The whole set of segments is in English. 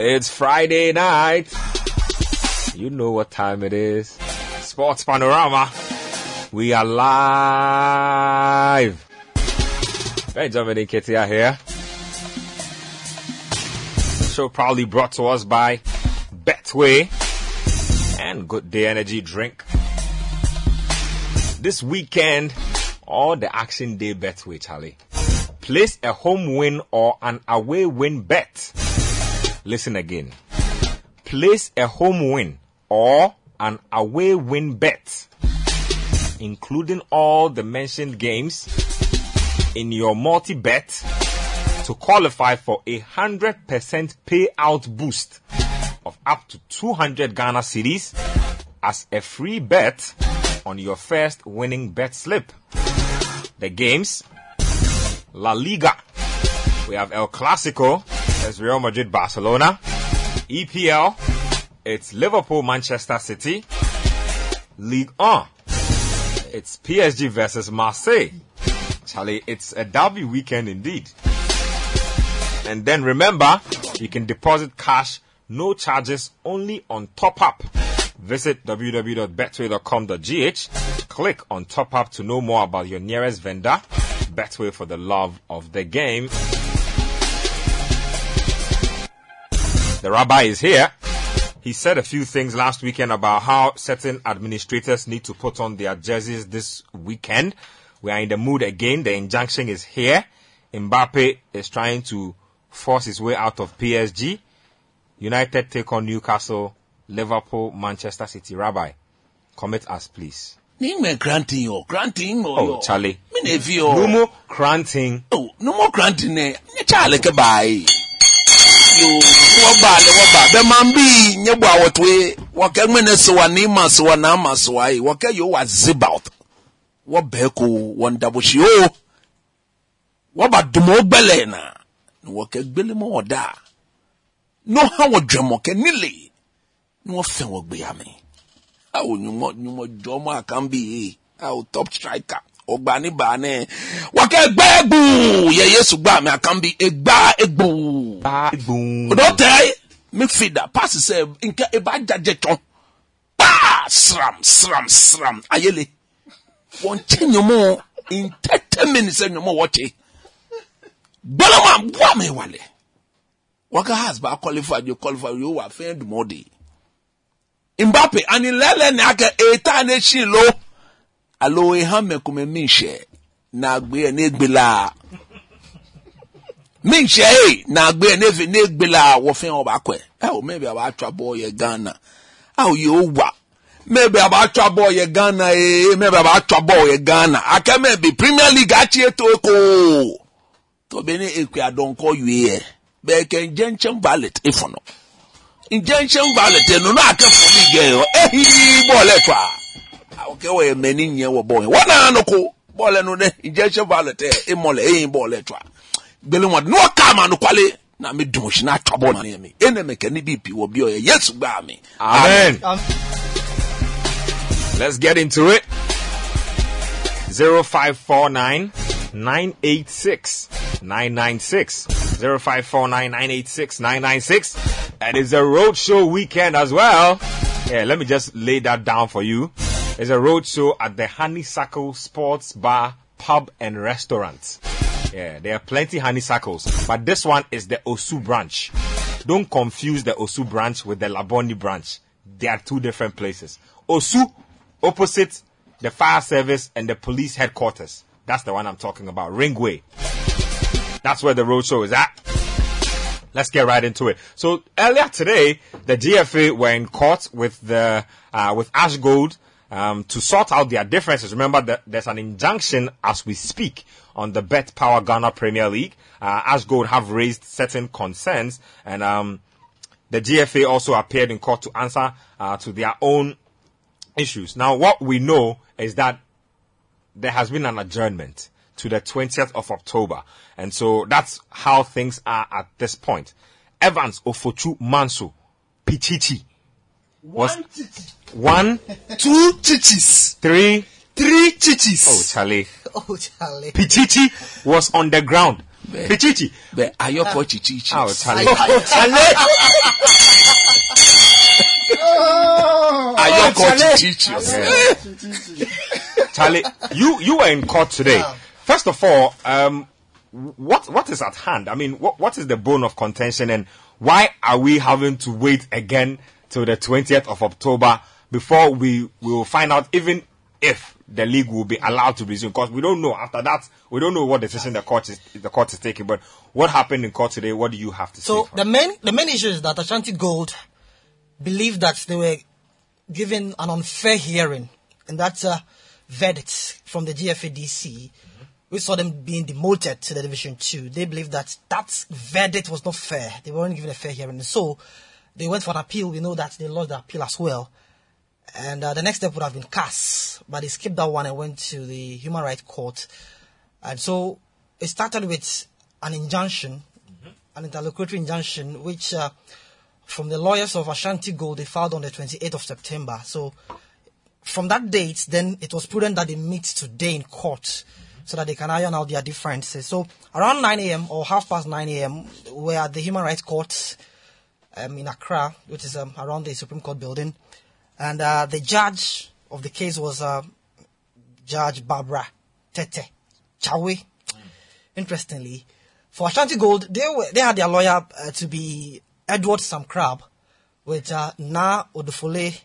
It's Friday night. You know what time it is. Sports Panorama. We are live. Benjamin Ketia here. Show proudly brought to us by Betway and Good Day Energy Drink. This weekend, all the action day Betway, Charlie. Place a home win or an away win bet. Listen again. Place a home win or an away win bet, including all the mentioned games in your multi bet to qualify for a 100% payout boost of up to 200 Ghana cedis as a free bet on your first winning bet slip. The games La Liga. We have El Clasico. That's Real Madrid Barcelona. EPL. It's Liverpool Manchester City. League 1. It's PSG versus Marseille. Charlie, it's a derby weekend indeed. And then remember, you can deposit cash, no charges, only on top up. Visit www.betway.com.gh. Click on top up to know more about your nearest vendor. Betway for the love of the game. The rabbi is here. He said a few things last weekend about how certain administrators need to put on their jerseys this weekend. We are in the mood again. The injunction is here. Mbappe is trying to force his way out of PSG. United take on Newcastle, Liverpool, Manchester City. Rabbi, commit us, please. Nime granting yo, granting yo. Oh, Charlie. Mi ne fi yo. Numu Cranting. Oh, no more granting. Nye Charlie bai. Yo, wo ba le wo ba. Be man bi nye bo awotwe. Wo ke ngmene so wa ni ma so wa na ma so wa yi. Wo ke yo wa zibout. Wo be ko won dabo shi o. Wo ba dumo gbele na. Wo ke gbele mo oda. No ha wo dwemo ke nile. No fe wo gbe ya mi. awo nyumɔ nyumɔ jɔmɔ akambi yi awo top striker ɔgbani baane wakɛ gbɛ egbu yɛ yesu gba mi akambi egba egbu Boom. o tɛ midfielder paasi sɛ nke eba jajɛ tɔn paa sram sram sram. Ayele wɔn kyɛ nyɔmɔ in thirty minutes nyɔmɔ wɔkye gbɛlɛma bua mi wale waka has ba qualify yo qualify yo wa fɛn dumɔ de. Mbappe ani lele ne aka eta ne shi lo alo e ha mekume minhye. Na agbe ne gbela. Minhye e na agbe ne ve ne gbela wo fen oba kwe. E o maybe aba atwa ball ye Ghana. A o ye owa. Maybe aba atwa ball ye Ghana e maybe aba atwa ball ye Ghana. Aka maybe Premier League achi eto ko. To be ne ekwe adonko yue be ken jenchen ballot ifono injection ballot no na aka for me girl ehi ball eto a okay we many nye wo ball one na ko ball no ne injection ballot e mole ehi ball eto a gbele wọn no ka ma no kwale na me dum shi na atwa ball na me ene me kani bp wo bi o ye yes gba me Amen. Let's get into it. 0549 986 996. 0549 986 996. And it's a roadshow weekend as well. Yeah, let me just lay that down for you. It's a roadshow at the Honeysuckle Sports Bar, Pub and Restaurant. Yeah, there are plenty honeysuckles, but this one is the Osu branch. Don't confuse the Osu branch with the Labone branch. They are two different places. Osu, opposite the fire service and the police headquarters. That's the one I'm talking about. Ringway. That's where the roadshow is at. Let's get right into it. So earlier today, the GFA were in court with the uh, with Ash Gold um, to sort out their differences. Remember that there's an injunction as we speak on the betPawa Ghana Premier League. Uh, Ash Gold have raised certain concerns, and um, the GFA also appeared in court to answer uh, to their own issues. Now, what we know is that there has been an adjournment to the 20th of October. And so that's how things are at this point. Evans Ofochu Manso Pichichi was one, Two chichis. three, Three chichis. oh Charlie. Oh, Charlie. Pichichi was on the ground. Pichichi. bɛ ayɔfo chichichi Oh, Charlie. Charlie! Are ayɔfo chichichi Yeah. Charlie, you you were in court today. First of all, um, what what is at hand? I mean, what what is the bone of contention, and why are we having to wait again till the twentieth of October before we we will find out even if the league will be allowed to resume? Because we don't know. After that, we don't know what decision the court is the court is taking. But what happened in court today? What do you have to So say? for the main the main issue is that Ashanti Gold believed that they were given an unfair hearing, and that's a verdict from the GFADC. Mm-hmm. We saw them being demoted to the Division Two. They believe that that verdict was not fair. They weren't given a fair hearing, so they went for an appeal. We know that they lost the appeal as well. And uh, the next step would have been CAS, but they skipped that one and went to the Human Rights Court. And so it started with an injunction, an interlocutory injunction, which uh, from the lawyers of Ashanti Gold they filed on the 28th of September. So from that date, then it was prudent that they meet today in court so that they can iron out their differences. So around 9 a.m. or half past 9 a.m., we're at the Human Rights Court um, in Accra, which is um, around the Supreme Court building. And uh, the judge of the case was uh, Judge Barbara Tete Chawe. Interestingly, for Ashanti Gold, they were they had their lawyer uh, to be Edward Sam Crabbe, with uh, Na Odofoley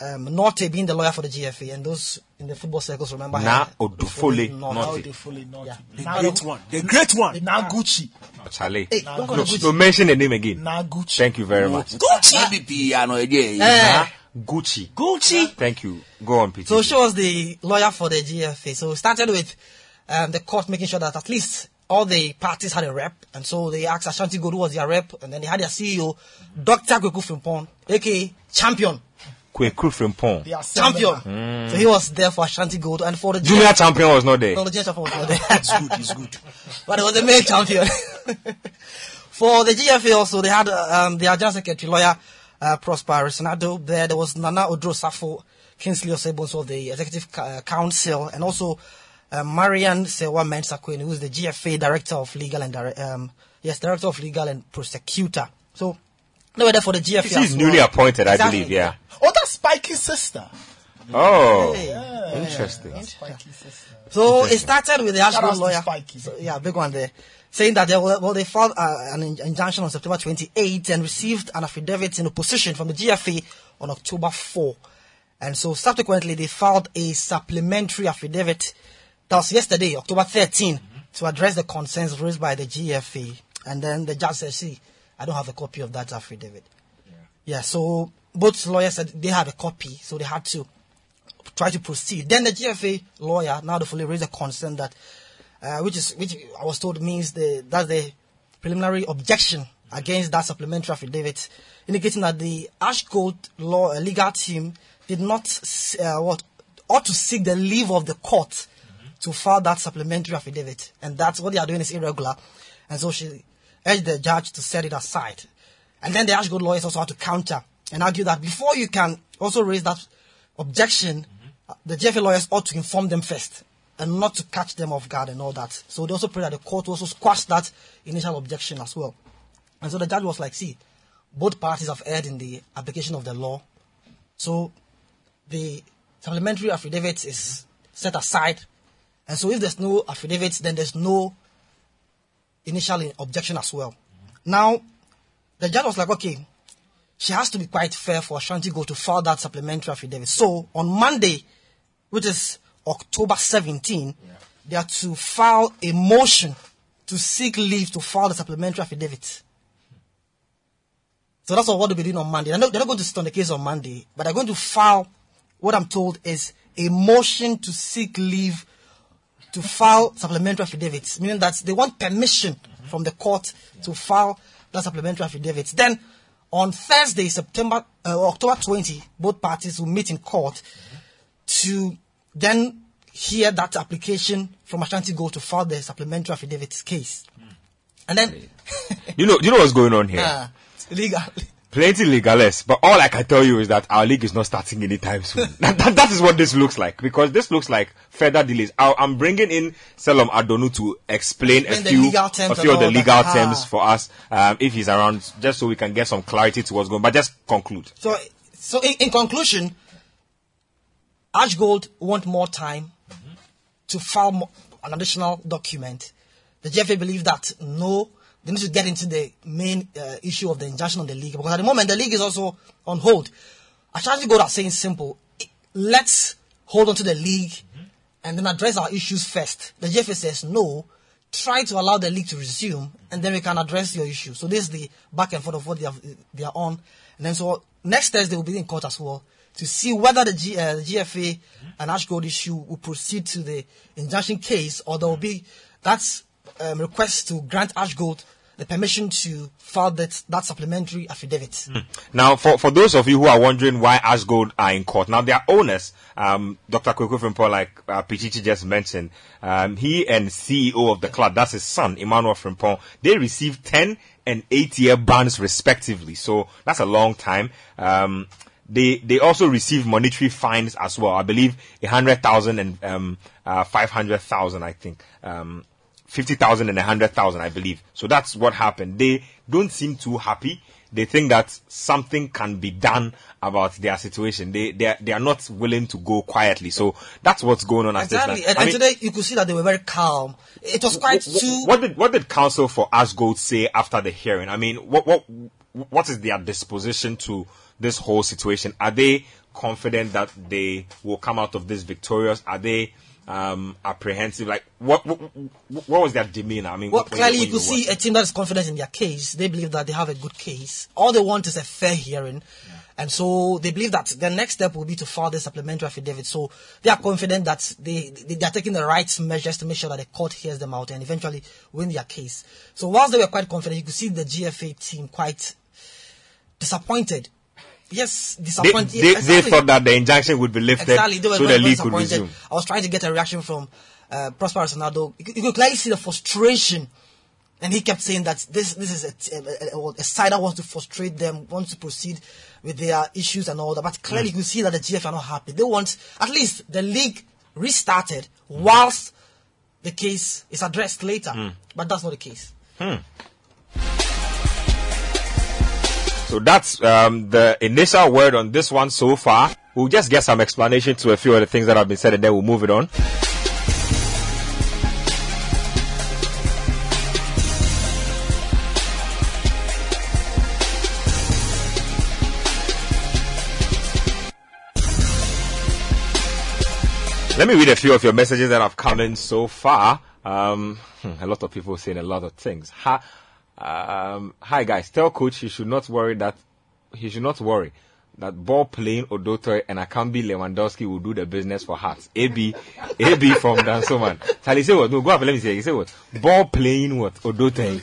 um, Nortey being the lawyer for the GFA, and those in the football circles remember Na her. Odofoley Nortey. Now Nortey. they. Yeah. The Now- great one. The great one. The Naguchi. Charlie, Hey, don't go no, to Gucci. no, mention the name again. Naguchi. Thank you very much. gucci bi ano ɛdeɛ Eh. Gucci. Gucci. Thank you. Go on, Peter. So she was the lawyer for the GFA. So we started with um, the court making sure that at least all the parties had a rep. And so they asked Ashanti Gold who was their rep. And then they had their CEO, Dr. Kweku Frimpong, aka Champion. Kweku Frimpong. They are Champion. seminar. So he was there for Ashanti Gold. And for the Junior champion was not there. No, the junior champion was not there. It's good. It's good. but it was the main champion. For the GFA also, they had um, their general secretary, lawyer uh, Prosper Harrison Addo there. There was Nana Oduro Sarfo, Kingsley Osei Bonsu of the Executive Ca- uh, Council, and also uh, Marian Sewa Mensakwen, who is the GFA Director of Legal and Dire- um, yes, Director of Legal and Prosecutor. So they were there for the GFA. She's as newly well. appointed, I believe. Yeah. Oh, that's Spikey's sister. Oh, Hey. interesting. Spikey's sister. So it started with the Shout Ashgold lawyer. Spikey. So, yeah, big one there. Saying that they well, they filed uh, an injunction on September 28 and received an affidavit in opposition from the GFA on October 4. And so subsequently they filed a supplementary affidavit that was yesterday, October 13, to address the concerns raised by the GFA. And then the judge said, see, I don't have a copy of that affidavit. Yeah, so both lawyers said they had a copy, so they had to try to proceed. Then the GFA lawyer now the fully raised a concern that, uh, which is which I was told means the that's the preliminary objection against that supplementary affidavit, indicating that the Ash Gold law uh, legal team did not uh, what ought to seek the leave of the court to file that supplementary affidavit, and that's what they are doing is irregular, and so she urged the judge to set it aside. And then the Ash Gold lawyers also had to counter and argue that before you can also raise that objection, uh, the GFA lawyers ought to inform them first and not to catch them off guard and all that. So they also pray that the court also squash that initial objection as well. And so the judge was like, see, both parties have erred in the application of the law. So the supplementary affidavit is set aside. And so if there's no affidavit, then there's no initial objection as well. Now, the judge was like, okay, she has to be quite fair for Ashanti Go to file that supplementary affidavit. So on Monday, which is October 17, they are to file a motion to seek leave to file the supplementary affidavit. So that's what they'll be doing on Monday. They're not, they're not going to sit on the case on Monday, but they're going to file what I'm told is a motion to seek leave to file supplementary affidavits, meaning that they want permission mm-hmm. from the court to file that supplementary affidavits. Then on Thursday, September, uh, October 20, both parties will meet in court to then hear that application from Ashanti Go to file the supplementary affidavits case. And then, You know, you know what's going on here. uh, legal. Plenty legales, but all I can tell you is that our league is not starting anytime soon. that, that, that is what this looks like because this looks like further delays. I, I'm bringing in Selom Adonu to explain a Explain few, a few of the all that. legal Ah. terms for us um, if he's around, just so we can get some clarity to what's going. But just conclude. So, so in, in conclusion, Ash Gold want more time to file an additional document. The GFA believe that no, they need to get into the main uh, issue of the injunction on the league because at the moment the league is also on hold. Ash Gold are saying simple: let's hold on to the league and then address our issues first. The GFA says no. Try to allow the league to resume, and then we can address your issue. So this is the back and forth of what they, have, they are on, and then so next Thursday we'll be in court as well to see whether the, G, uh, the GFA and Ash Gold issue will proceed to the injunction case, or there will be that's um, request to grant Ash Gold the permission to file that, that supplementary affidavit. Now, for, for those of you who are wondering why Ashgold are in court, now their owners, um, Dr. Frimpong, like uh, Pichichi just mentioned, um, he and CEO of the club, that's his son, Emmanuel Frimpong, they received 10 and 8 year bans respectively. So that's a long time. Um, they they also received monetary fines as well. I believe a hundred thousand and um, uh, five hundred thousand. I think um, fifty thousand and a hundred thousand. I believe. So that's what happened. They don't seem too happy. They think that something can be done about their situation. They they are, they are not willing to go quietly. So that's what's going on. at this Exactly. time. And, I and mean, today you could see that they were very calm. It was quite wh- too. What did what did counsel for Ashgold say after the hearing? I mean, what what what is their disposition to this whole situation? Are they confident that they will come out of this victorious? Are they um, apprehensive? Like what, what what was their demeanor? I mean, Well, you- clearly when you could watch- see a team that is confident in their case. They believe that they have a good case. All they want is a fair hearing. And so they believe that the next step will be to file the supplementary affidavit. So they are confident that they, they, they are taking the right measures to make sure that the court hears them out and eventually win their case. So whilst they were quite confident, you could see the GFA team quite disappointed. Yes, they, disappointed. they, they Exactly. thought that the injunction would be lifted Exactly, they were so the league could resume. I was trying to get a reaction from uh, Prosper Ronaldo. You, could- you could clearly see the frustration, and he kept saying that this this is a side that wants to frustrate them, wants to proceed with their issues and all that. But clearly, mm. you can see that the GF are not happy. They want at least the league restarted whilst the case is addressed later. Mm. But that's not the case. Hmm. So that's um, the initial word on this one so far. We'll just get some explanation to a few of the things that have been said, and then we'll move it on. Let me read a few of your messages that have come in so far. Um, hmm, a lot of people saying a lot of things. Hi, um, hi guys, tell coach he should not worry that he should not worry that ball playing Odotoy and Akambi Lewandowski will do the business for Hearts. AB, AB from Dansoman. Charlie, say what? No, go up. Let me say. Say what? Ball playing what? Odotoy.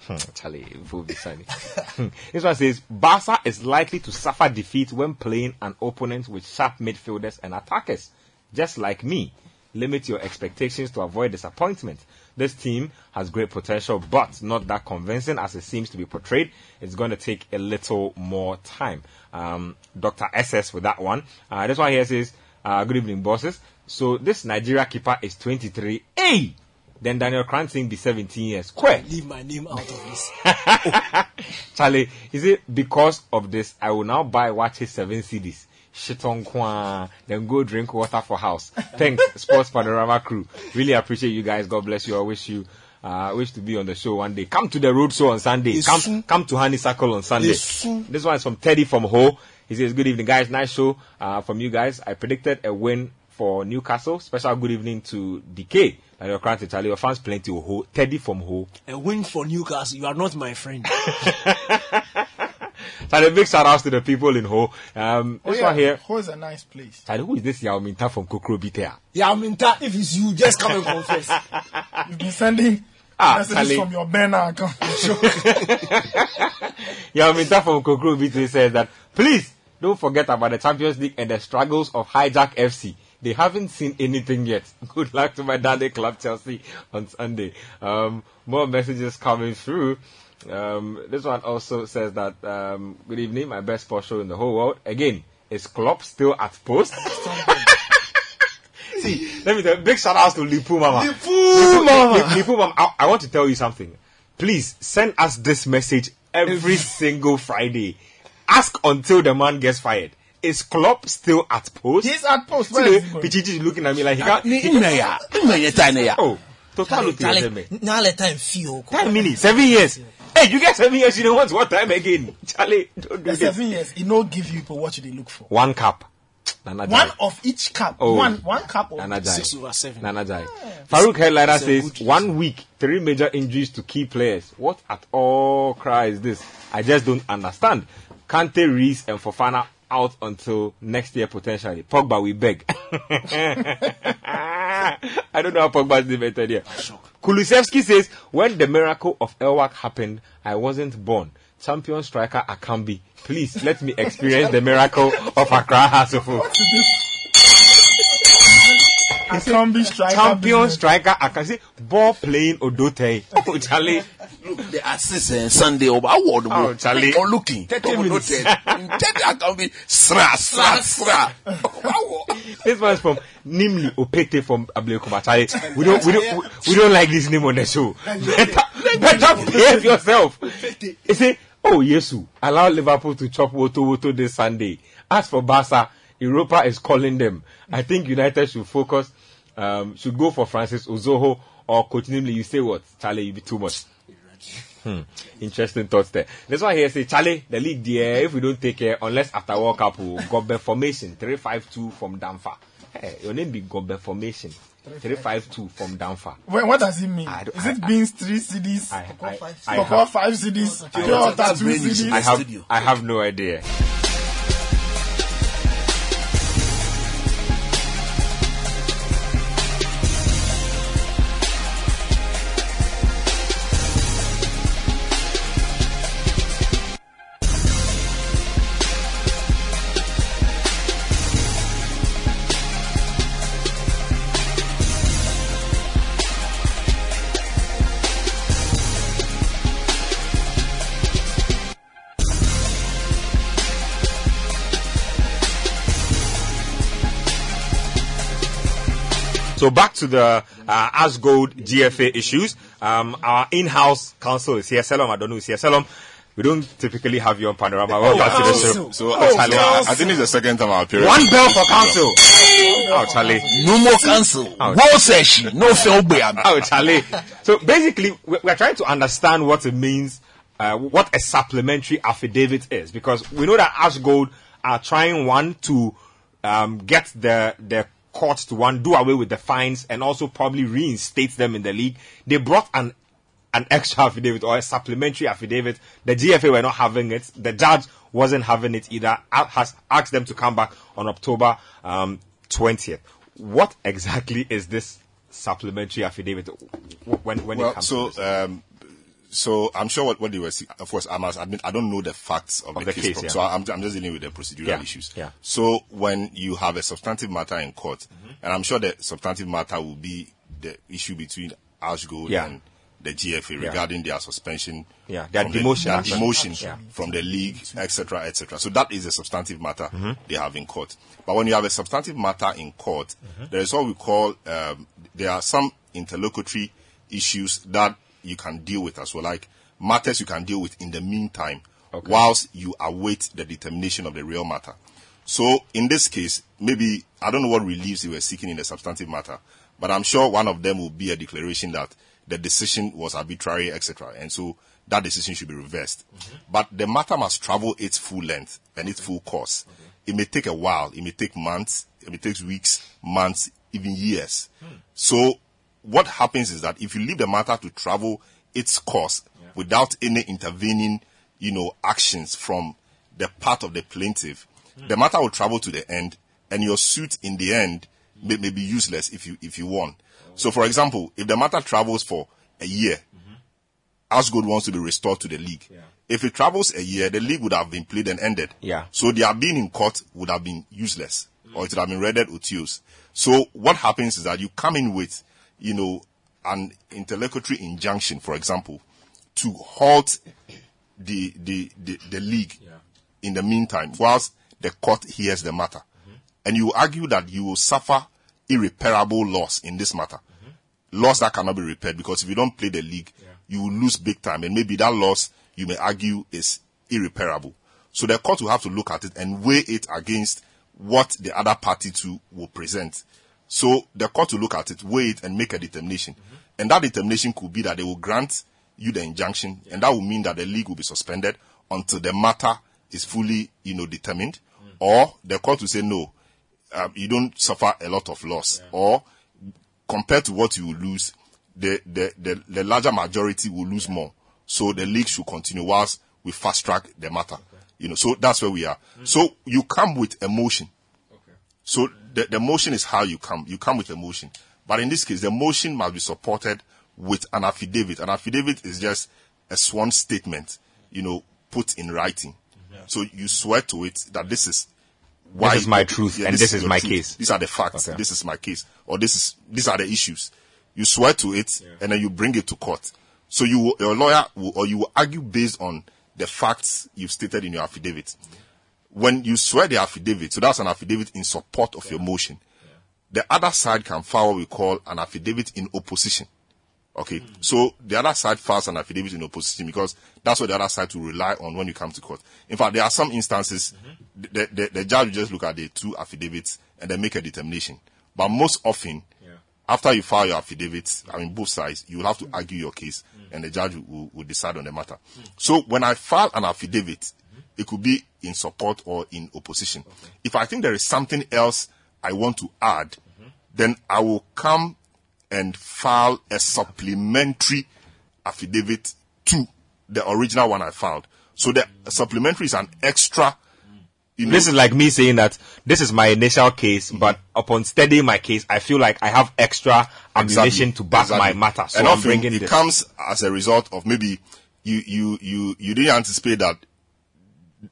Hmm, Charlie. Hmm. this one says Barca is likely to suffer defeat when playing an opponent with sharp midfielders and attackers, just like me. Limit your expectations to avoid disappointment. This team has great potential, but not that convincing as it seems to be portrayed. It's going to take a little more time. Um, Dr. SS with that one. Uh, this one here says, uh, good evening, bosses. So this Nigeria keeper is 23. Hey! Then Daniel Cranston be 17 years. Quay. Leave my name out of this. Charlie, is it because of this? I will now buy watch his seven CDs. Shit on kwa, then go drink water for house. Thanks, Sports Panorama crew. Really appreciate you guys. God bless you. I wish you, uh, wish to be on the show one day. Come to the road show on Sunday. Come, come to Honeysuckle on Sunday. Yesu. This one is from Teddy from Ho. He says, good evening guys. Nice show, uh, from you guys. I predicted a win for Newcastle. Special good evening to DK. And your current Charlie, your fans plenty. Ho. Teddy from Ho. A win for Newcastle. You are not my friend. Charlie, big shout outs to the people in Ho. Um, this one here. Ho is a nice place. Charlie, who is this Yao Minta from Kokro Bitea? yeah, I'm in touch. If it's you, just come and confess. You've been sending Ah, messages Charlie. from your banner account. Yao Minta from Kokro Bitea says that, please don't forget about the Champions League and the struggles of Hijack FC. They haven't seen anything yet. Good luck to my daddy club Chelsea on Sunday. Um, more messages coming through. Um, this one also says that, um, good evening, my best sports show in the whole world. Again, is Klopp still at post? See, let me tell you, big shout outs to Lipu Mama. Lipu Mama. Lipu Mama, I, I want to tell you something. Please send us this message every single Friday. Ask until the man gets fired. Is Klopp still at post? He's at post. See Where the is? Pichichi is looking at me like he can't. Ni He, ime ya, ime ya ta ne ya. oh, total Charlie, look at Charlie, me. now let time feel. Ten minutes, seven years. Hey, you get seven years, you don't want what time again? Charlie, don't do The seven years, he no give you people what they look for. One cup. Nana One Jai. of each cup. Oh. One one cap of Nana Jai. Six over seven. Nana Jai. Farouk Headliner says, one week, three major injuries to key players. What at all cry is this? I just don't understand. Kante, Reece, and Fofana out until next year potentially. Pogba, we beg. I don't know how Pogba is invented here. Kulusevski says, when the miracle of Elwak happened, I wasn't born. Champion striker Akambi, please let me experience the miracle of Accra Hasselhoff. I can be striker. champion striker Akambi, ball playing Odote. Oh, Charlie. Look, the assist eh, Sunday over award. Oh, Charlie. Oh, looking. 30 Oh, no, minutes. 30. 30, I can be sra, sra, sra. This one's from Nimli Opete from Ablekuma. Charlie, we don't, we don't, we, we don't like this name on the show. Better, better behave yourself. He say, oh, Yesu, allow Liverpool to chop Woto Woto this Sunday. As for Barca, Europa is calling them. I think United should focus, um, should go for Francis Uzoho or Coach Nimli. You say what? Charlie, you be too much. Hmm. Interesting thoughts there. This one here say, Charlie, the league there, if we don't take care, unless after World Cup, we'll Gobbe formation, 352 from Danfa. Hey, your name be Gobbe formation, 352 from Danfa. Wait, what does it mean? I Is I- it beans three CDs? I, I, five I, Cocoa have, five CDs? I- Pure water That's two CDs? I have. I have no idea. So back to the uh, Asgold GFA issues. Um, our in-house counsel is here. Salom, I don't know who's here. Salom, we don't typically have you on Panorama. Welcome to the show. So Oh, actually, I, I think it's the second time I'm appearing. One bell for council. Oh, Charlie. No more cancel. Go session. No film beam. Oh, Charlie. So basically, we- we're trying to understand what it means, uh, what a supplementary affidavit is, because we know that Ash Gold are trying one to um, get the the court to one do away with the fines and also probably reinstate them in the league. They brought an an extra affidavit or a supplementary affidavit. The GFA were not having it. The judge wasn't having it either. Has asked them to come back on October um, 20th. What exactly is this supplementary affidavit? When when it comes so to this? um, so I'm sure what, what they were. see- Of course, I must admit I don't know the facts of, Of the, the case, case, yeah. so I'm, I'm just dealing with the procedural Yeah, issues. yeah. So when you have a substantive matter in court, Mm-hmm. and I'm sure the substantive matter will be the issue between Ashgold Yeah. and the GFA regarding their suspension, Yeah, their from the- demotion, their demotion Yeah. from the league, etc., etc. So that is a substantive matter Mm-hmm. they have in court. But when you have a substantive matter in court, Mm-hmm. there is what we call um, there are some interlocutory issues that you can deal with as well, like matters you can deal with in the meantime, Okay. whilst you await the determination of the real matter. So in this case, maybe I don't know what reliefs you were seeking in the substantive matter, but I'm sure one of them will be a declaration that the decision was arbitrary, etc. And so that decision should be reversed. Mm-hmm. But the matter must travel its full length and its full course. It may take a while. It may take months. It may take weeks, months, even years. Hmm. So what happens is that if you leave the matter to travel its course without any intervening, you know, actions from the part of the plaintiff, hmm. the matter will travel to the end, and your suit in the end may, may be useless if you if you won. Oh. So, for example, if the matter travels for a year, mm-hmm. Asgold wants to be restored to the league. If it travels a year, the league would have been played and ended. Yeah. So their being in court would have been useless, or it would mm. have been rendered odious. So what happens is that you come in with, you know, an interlocutory injunction, for example, to halt the the the, the league in the meantime whilst the court hears the matter. Mm-hmm. And you argue that you will suffer irreparable loss in this matter. Mm-hmm. Loss that cannot be repaired because if you don't play the league you will lose big time. And maybe that loss you may argue is irreparable. So the court will have to look at it and weigh it against what the other party to will present so the court will look at it weigh it and make a determination. Mm-hmm. And that determination could be that they will grant you the injunction. And that will mean that the league will be suspended until the matter is fully you know determined. Mm. Or the court will say no um, you don't suffer a lot of loss. Or compared to what you will lose the, the, the, the larger majority will lose more. So the league should continue whilst we fast track the matter. You know so that's where we are. Mm. So you come with a motion so mm. The, the motion is how you come. You come with a motion. But in this case, the motion must be supported with an affidavit. An affidavit is just a sworn statement, you know, put in writing. So you swear to it that this is why is my truth and this is your my case. These are the facts. Okay. This is my case. Or this is these are the issues. You swear to it and then you bring it to court. So you your lawyer will, or you will argue based on the facts you've stated in your affidavit mm-hmm. When you swear the affidavit, so that's an affidavit in support of your motion. The other side can file what we call an affidavit in opposition. Okay, hmm. so the other side files an affidavit in opposition because that's what the other side will rely on when you come to court. In fact, there are some instances mm-hmm. the, the, the judge will just look at the two affidavits and then make a determination. But most often, after you file your affidavits, I mean both sides, you will have to hmm. argue your case hmm. and the judge will, will decide on the matter. So when I file an affidavit, it could be in support or in opposition. If I think there is something else I want to add, then I will come and file a supplementary affidavit to the original one I filed. So the supplementary is an extra. You know, This is like me saying that this is my initial case, but mm-hmm. upon studying my case, I feel like I have extra ammunition to back Exactly. my matter. So and I'm often it this. comes as a result of maybe you you you you didn't anticipate that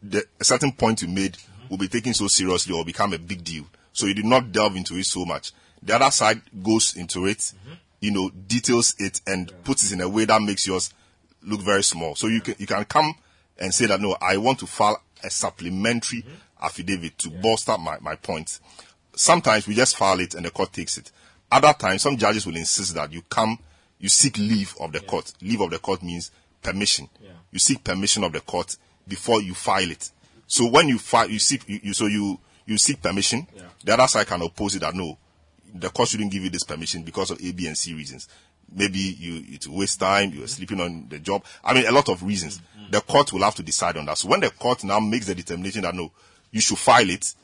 the a certain point you made will be taken so seriously or become a big deal. So you did not delve into it so much. The other side goes into it, you know, details it and puts it in a way that makes yours look very small. So you can you can come and say that no, I want to file a supplementary affidavit to bolster my, my point. Sometimes we just file it and the court takes it. Other times, some judges will insist that you come, you seek leave of the court. Leave of the court means permission. You seek permission of the court before you file it. So when you file, you seek, you, you so you you seek permission. The other side can oppose it that no, the court shouldn't give you this permission because of A, B, and C reasons. Maybe you it waste time, you're mm-hmm. sleeping on the job. I mean, a lot of reasons. Mm-hmm. The court will have to decide on that. So when the court now makes the determination that no, you should file it,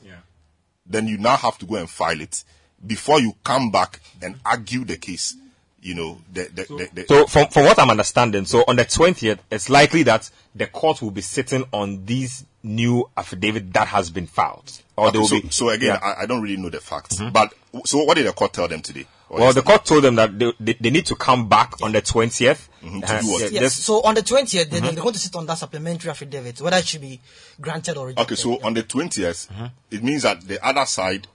then you now have to go and file it before you come back and mm-hmm. argue the case. You know, the, the, the, the, So from from what I'm understanding, so on the twentieth, it's likely that the court will be sitting on these new affidavit that has been filed, or Okay, they will so, be. so again, Yeah. Mm-hmm. I, I don't really know the facts. But so what did the court tell them today? Or well, the court told them that they, they, they need to come back on the 20th. Mhm, to do what? Yes. So on the 20th, they, they're going to sit on that supplementary affidavit, whether it should be granted or rejected. Okay, so on the 20th, Mm-hmm. it means that the other side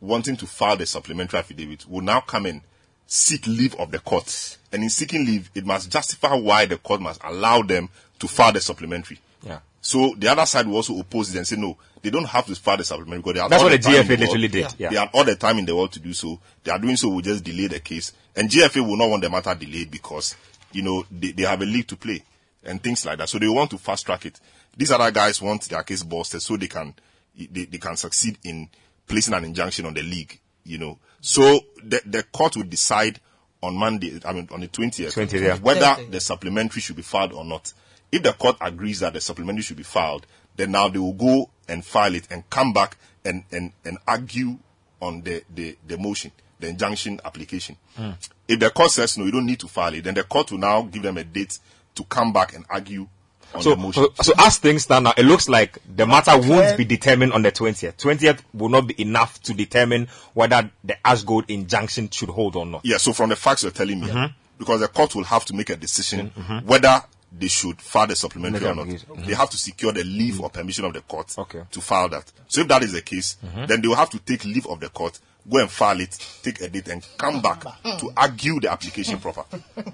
wanting to file the supplementary affidavit will now come and seek leave of the court. And in seeking leave, it must justify why the court must allow them to file the supplementary. Yeah. So the other side will also oppose it and say, no, they don't have to file the supplementary because they have That's all what the time in GFA literally did. Yeah. They have all the time in the world to do so. They are doing so will just delay the case. And GFA will not want the matter delayed because, you know, they, they have a league to play and things like that. So they want to fast track it. These other guys want their case busted so they can, they, they can succeed in placing an injunction on the league, you know. So the, the court will decide on Monday, I mean, on the 20th, 20th, yeah. whether Thursday. the supplementary should be filed or not. If the court agrees that the supplementary should be filed, then now they will go and file it and come back and, and, and argue on the, the, the motion, the injunction application. Hmm. If the court says no, you don't need to file it, then the court will now give them a date to come back and argue on So, the motion. so, so as things stand now, it looks like the matter won't be determined on the 20th. 20th will not be enough to determine whether the Ashgold injunction should hold or not. Yeah, so from the facts you're telling me, Mm-hmm. because the court will have to make a decision mm-hmm. Mm-hmm. whether they should file the supplementary Make or a not. application. They mm-hmm. have to secure the leave or permission of the court Okay. Mm-hmm. to file that. So if that is the case, then they will have to take leave of the court go and file it, take a date, and come back to argue the application proper.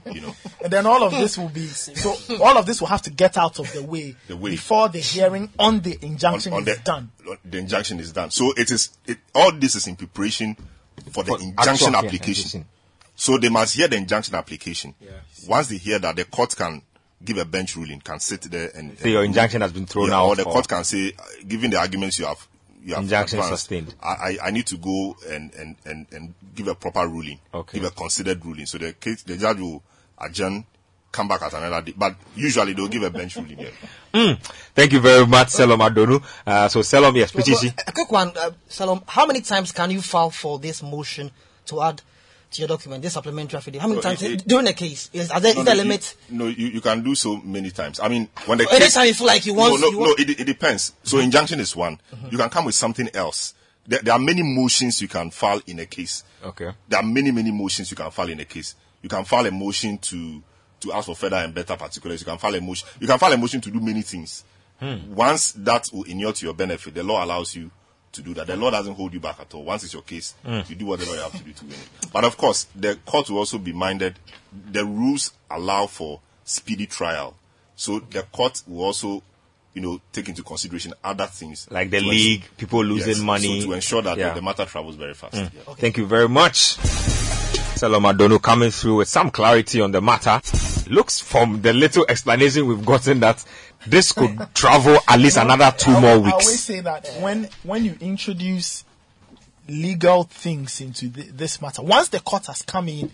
You know, And then all of this will be so all of this will have to get out of the way, The way. before the hearing on the injunction on is the, done. The injunction is done. So it is. It, all this is in preparation for the For injunction actual, application. injunction. So they must hear the injunction application. Once they hear that, the court can give a bench ruling, can sit there and. So your injunction has been thrown yeah, out. or the court can say, uh, given the arguments you have Injunction advanced, sustained. I, I, I need to go and, and, and, and give a proper ruling, Okay. give a considered ruling. So the case, the judge will adjourn, come back at another day. But usually they'll give a bench ruling. Yeah. Thank you very much, Selom Adonu. Uh, so Selom, yes, Well, Pichichi. a quick one, uh, Salom. How many times can you file for this motion to add to your document, this supplementary affidavit? How many No, times it- it- during the case? Is, are there, No, is there a no, you- limit? no, you, you can do so many times. I mean, when the Anytime case, you feel like you want- no, no, you no want- it, it depends. So mm-hmm. injunction is one. Mm-hmm. You can come with something else. There, there are many motions you can file in a case. Okay. There are many, many motions you can file in a case. You can file a motion to to ask for further and better particulars. You can file a motion. You can file a motion to do many things. Hmm. Once that will inure to your benefit, the law allows you to do that. The law doesn't hold you back at all. Once it's your case, mm. you do whatever you have to do to win it. But of course, the court will also be minded. The rules allow for speedy trial, so the court will also, you know, take into consideration other things Like the league, people losing Yes, money. so to ensure that Yeah. the matter travels very fast. Mm. Yeah. Thank you very much. Selom Adonu coming through with some clarity on the matter. Looks from the little explanation we've gotten that this could travel at least another two I, more weeks. I always say that when when you introduce legal things into th- this matter, once the court has come in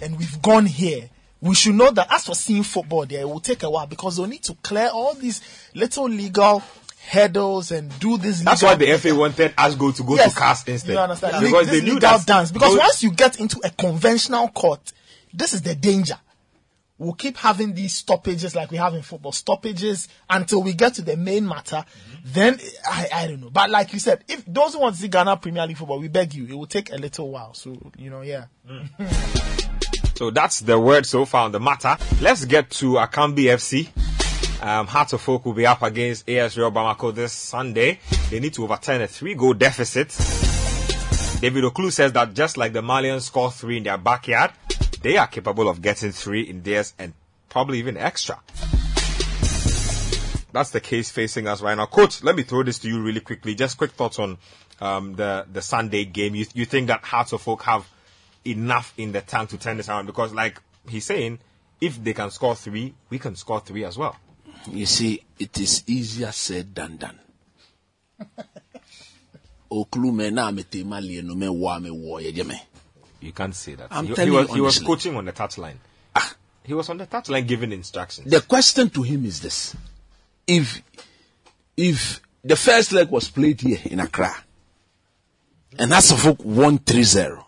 and we've gone here, we should know that as for seeing football there, it will take a while because they'll need to clear all these little legal hurdles and do this. That's why the FA wanted us go to go Yes, to CAS instead. You understand? Because this they knew legal that dance. Because once you get into a conventional court, this is the danger. We'll keep having these stoppages like we have in football, stoppages until we get to the main matter. Then I, I don't know. But like you said, if those who want to see Ghana Premier League football, we beg you, it will take a little while. So you know, yeah. So that's the word so far on the matter. Let's get to Akambi FC. Um, Heart of Oak will be up against AS Real Bamako this Sunday. They need to overturn a three-goal deficit. David Ocloo says that just like the Malians score three in their backyard, they are capable of getting three in theirs and probably even extra. That's the case facing us right now. Coach, let me throw this to you really quickly. Just quick thoughts on um, the the Sunday game. You you think that Hearts of Oak have enough in the tank to turn this around? Because like he's saying, if they can score three, we can score three as well. You see, it is easier said than done. Ocloo me na me te mali no me wa me wo ye je me. You can't say that. I'm he, telling he was, you he was coaching on the touchline. Ah, He was on the touchline giving instructions. the question to him is this: If if the first leg was played here in Accra, and Asafok won 3-0,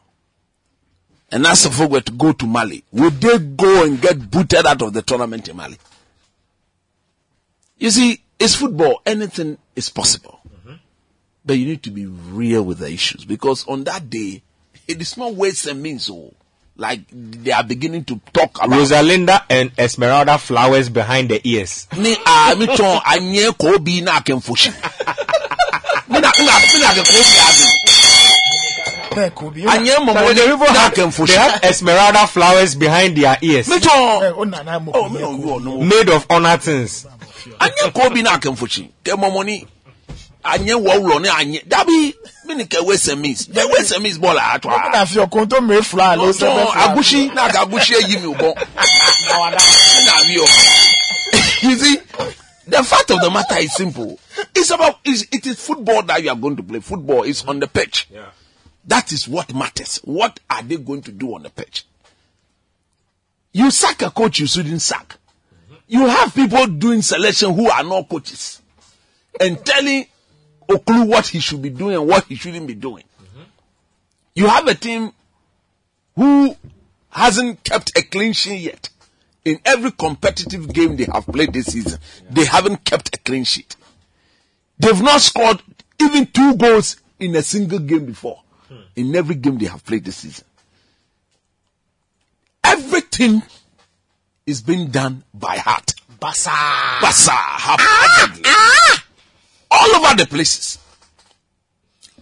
and Asafok were to go to Mali, would they go and get booted out of the tournament in Mali? You see, it's football. Anything is possible. But you need to be real with the issues because on that day, it is not ways and means. Oh, like they are beginning to talk about. Rosalinda and Esmeralda flowers behind the ears. me a me tɔn anyɛ koobi na akɛnfosi me na me na me na akɛ koobi adi Hey, Kobe, you anyɛ So the mɔmɔni people na had, akɛnfosi they had Esmeralda flowers behind their ears. me Hey, tɔn oh, nah, nah, oh me na Kobe. oyi ɔno Made of honor things. anyɛ koobi na akɛnfosi kɛ mɔmɔni anyɛ wɔwulɔ ne anyɛ dabi me ni kɛ wɛsɛ mis kɛ wɛsɛ mis bɔɔla ato Open a up your conto me fly, lo se be tɔn fly. agusi na ka agusi eyi mi o bɔ me na wi ɔ you see the fact of the matter is simple it's about it's, it is football that you are going to play football is on the pitch. Yeah. That is what matters. What are they going to do on the pitch? You sack a coach you shouldn't sack. You have people doing selection who are not coaches and telling Ocloo what he should be doing and what he shouldn't be doing. Mm-hmm. You have a team who hasn't kept a clean sheet yet. In every competitive game they have played this season, they haven't kept a clean sheet. They've not scored even two goals in a single game before. Hmm. In every game they have played this season. Everything is being done by heart. Basa. Basa, half-heartedly. All over the places.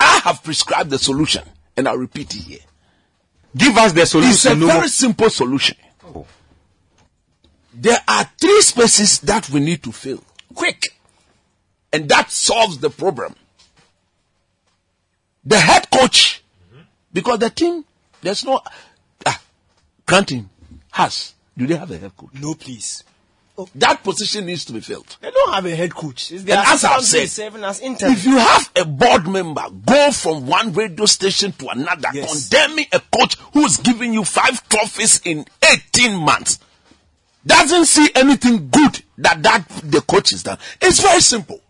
I have prescribed the solution and I'll repeat it here. Give us the solution. It's a no very more- simple solution. Oh. There are three spaces that we need to fill. Quick. And that solves the problem. The head coach, because the team, there's no, ah, Granting has, do they have a head coach? No, please. That position needs to be filled. They don't have a head coach. It's And as I've assistant who is said. If you have a board member go from one radio station to another, Yes. condemning a coach who's giving you five trophies in 18 months, doesn't see anything good that that the coach is done. It's very simple.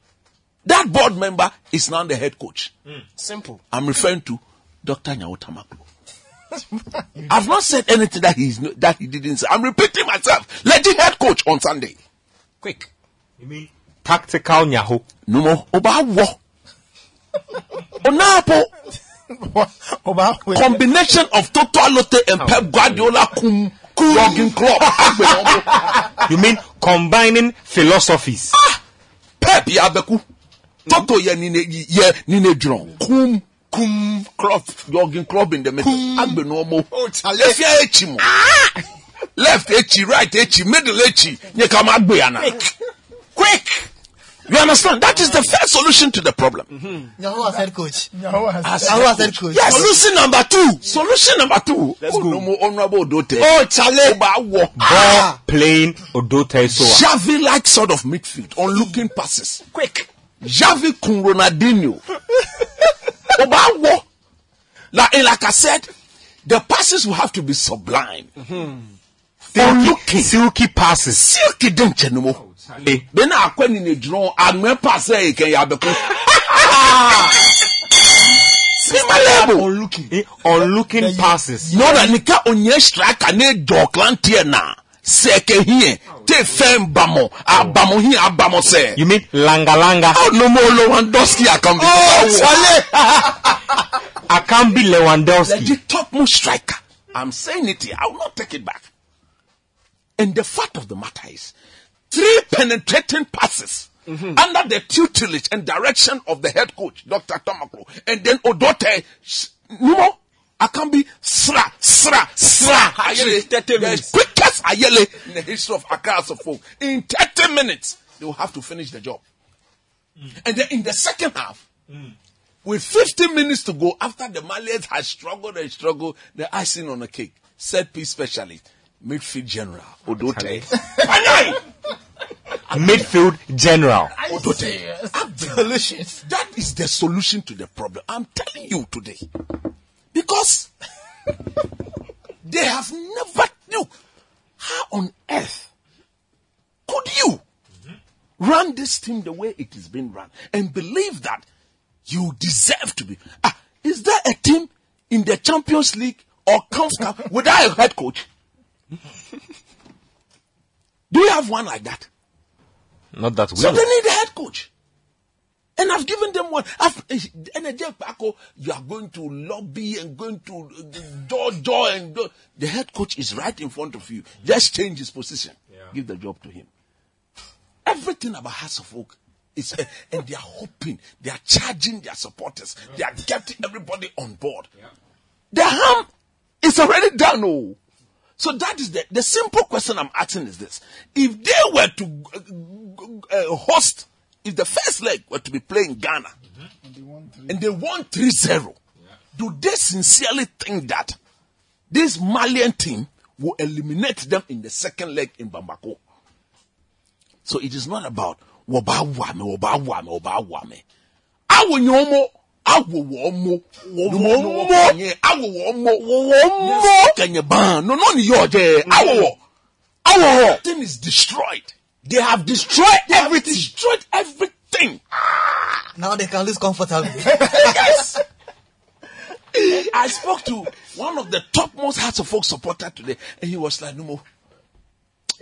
That board member is now the head coach. Hmm. Simple. I'm referring to Dr. Nyaho-Tamakloe. I've not said anything that he's no- that he didn't say. I'm repeating myself. Let the head coach on Sunday. Quick. You mean tactical nyaho? No more. Oba wo. Onapo. Combination of Toto Lotte and Pep Guardiola kum jogging club. You mean combining philosophies? Pep yɛ abɛku. Toto yɛ nine yɛ nine drum. Kum kum club jogging club in the middle. Agbe na ọmọ. Oh, chale. Efia echi mo. Left echi, right echi, middle echi. Nye ka ma agbe yana. Quick. You understand? That is the first solution to the problem. Yahoo as head coach. Yahoo head coach. Yes. Solution number two. Solution number two. Let's go. No more honorable Odote. Oh, chale. Ball playing Odote Soa. Xavi like sort of midfield on looking passes. Quick. Xavi kun Ronaldinho. Oba wo. Like, and like I said, the passes will have to be sublime. On looking. Silky passes. Silky denche no mo. Chale. Bena akwa ni ne drone agme pass e ken ya beku. Simalebo. On looking. Eh, On looking passes. No na nika onye striker ne do clantier na. Seke hie. Te fem bamo. Abamo hie abamo se. You mean langa langa? Oh, no more Lewandowski akambi. Chale. Akambi oh, Lewandowski. The topmost striker. I'm saying it here. I will not take it back. And the fact of the matter is, three penetrating passes mm-hmm. under the tutelage and direction of the head coach, Dr. Tamakloe, and then Odotei, s- no more. Akambi, sra, sra, sra. Ayele, 30 the minutes. quickest Ayele in the history of Accra as a folk. In 30 minutes, they will have to finish the job. Mm. And then in the second half, mm. with 15 minutes to go, after the Malians had struggled and struggled, the icing on the cake, set piece specialist, midfield general, Odotei. Midfield general. Odotei. Solutions. That is the solution to the problem. I'm telling you today. Because they have never knew how on earth could you run this team the way it is being run and believe that you deserve to be. Ah, is there a team in the Champions League or CONCACAF without a head coach? Do you have one like that? Not that we So know. they need a head coach. And I've given them one. I've, and again, Paco, you are going to lobby and going to uh, door, door, and door. The head coach is right in front of you. Just change his position. Give the job to him. Everything about Hearts of Oak is, uh, and they are hoping, they are charging their supporters, they are getting everybody on board. The harm is already done. Oh. So that is the, the simple question I'm asking is this. If they were to uh, host, if the first leg were to be playing Ghana, and they won 3-0, do they sincerely think that this Malian team will eliminate them in the second leg in Bamako? So it is not about woba wame, woba wame, woba wame. Awo nyomo, awo womo, womo, awo womo, womo. Kanye ban, no no ni yoje, awo wo, awo wo. Thing is destroyed. They have destroyed They have everything. destroyed everything. Now they can lose comfortably. yes. I spoke to one of the topmost Hearts of Oak supporter today, and he was like, "No more."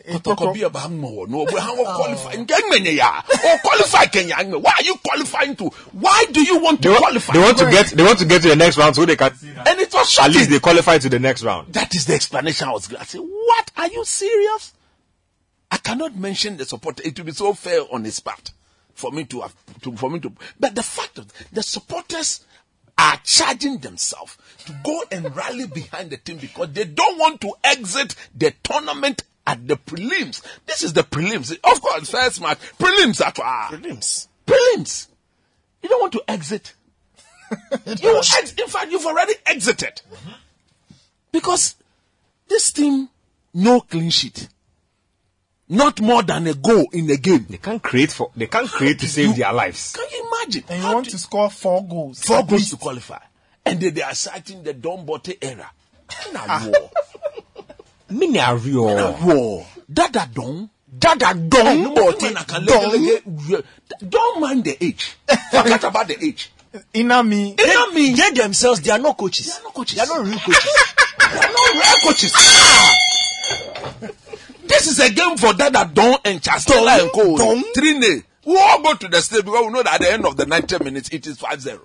Eh, Kotokobi aba mo no but how ah. qualify ngenge ya or qualify Kenya why are you qualifying to why do you want to They, want, qualify they want to get they want to get to the next round so they can and it was at least they qualify to the next round. that is the explanation I was giving. I said, What? Are you serious? I cannot mention the supporter. It will be so fair on his part for me to have to for me to but the fact of the supporters are charging themselves to go and rally behind the team because they don't want to exit the tournament at the prelims. This is the prelims. Of course, first match, prelims at all. Prelims. Prelims. You don't want to exit. you ex- in fact, you've already exited. Mm-hmm. Because this team, no clean sheet. Not more than a goal in a game. They can't create for. They can't create to save their lives. Can you imagine? And you want do- to score four goals. four goals least. to qualify. And then they are citing the Don Bote era. Na war. Mini Na Ario. war. Dada Don. Dada Don lege- Don't mind the age. Forget about the age. You know me. They themselves, they are not coaches. They are not coaches. They are not real coaches. They are not real coaches. This is a game for Dada Don and Chastela and Co. Don. Trine. We all go to the stage because we know that at the end of the 90 minutes it is 5-0.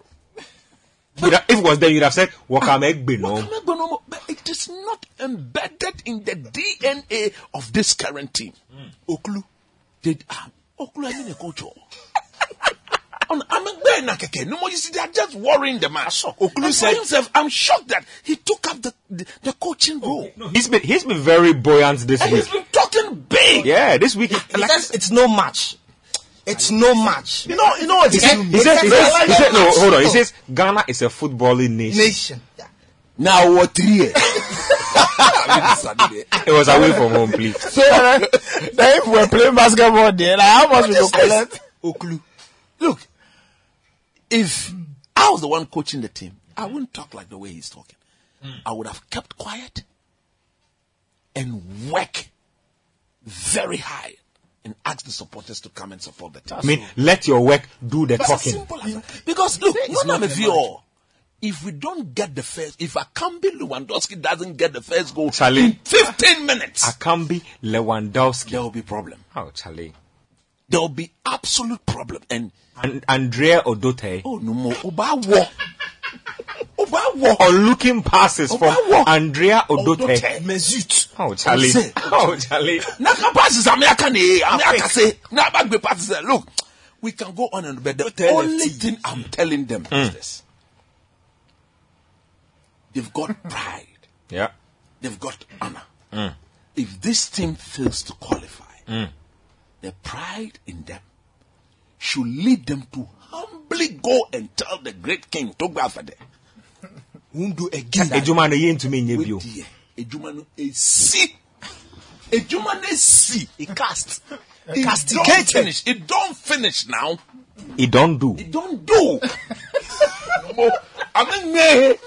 You'd have- If it was there, you'd have said, Wakame Gbino. Megbonomo, But it is not embedded in the DNA of this current team. Oklu. They, ah, Oklu, I mean a coach. No more, you see, they are just worrying the man. Ocloo said- himself, I'm shocked that he took up the, the, the coaching role. He's been he's been very buoyant this And week. he's been talking big. Yeah, this week. He Like, says it's no match. It's no match. You know, you know what he is said, he said, he said, he said, no, hold on. He says Ghana is a footballing nation. Nation. Yeah. Now what three? It was away from home, please. So, uh, if we're playing basketball there, like how much we go collect? Ocloo. Look, if I was the one coaching the team, I wouldn't talk like the way he's talking. Hmm. I would have kept quiet and work very high and ask the supporters to come and support the team. I mean, let your work do the That's as talking. simple as that. Because look, it's not a VO. If we don't get the first, if Akambi Lewandowski doesn't get the first goal Charlie. in 15 minutes, Akambi Lewandowski. there will be problem. Oh, Charlie. There will be absolute problem. And And Andrea Odotei. oh no more, Oba war, Oba war. Or looking passes from Obawo. Andrea Odotei. Odotei. Mesut. Oh, Charlie. Ose. Oh, Charlie. Naka passes America ne, America say, na bagbe passes. Look, we can go on and but the tell only FT. thing I'm telling them hmm. is this: they've got pride. Yeah. they've got honor. Hmm. If this team fails to qualify, hmm. The pride in them should lead them to humbly go and tell the great king to go after them. Won't do again. Ejuma no yen to me nye bio. Ejuma no esi, Ejuma no esi. He cast. It don't Castigated. finish. It don't finish now. It don't do. It don't do. Mo, I mean, me,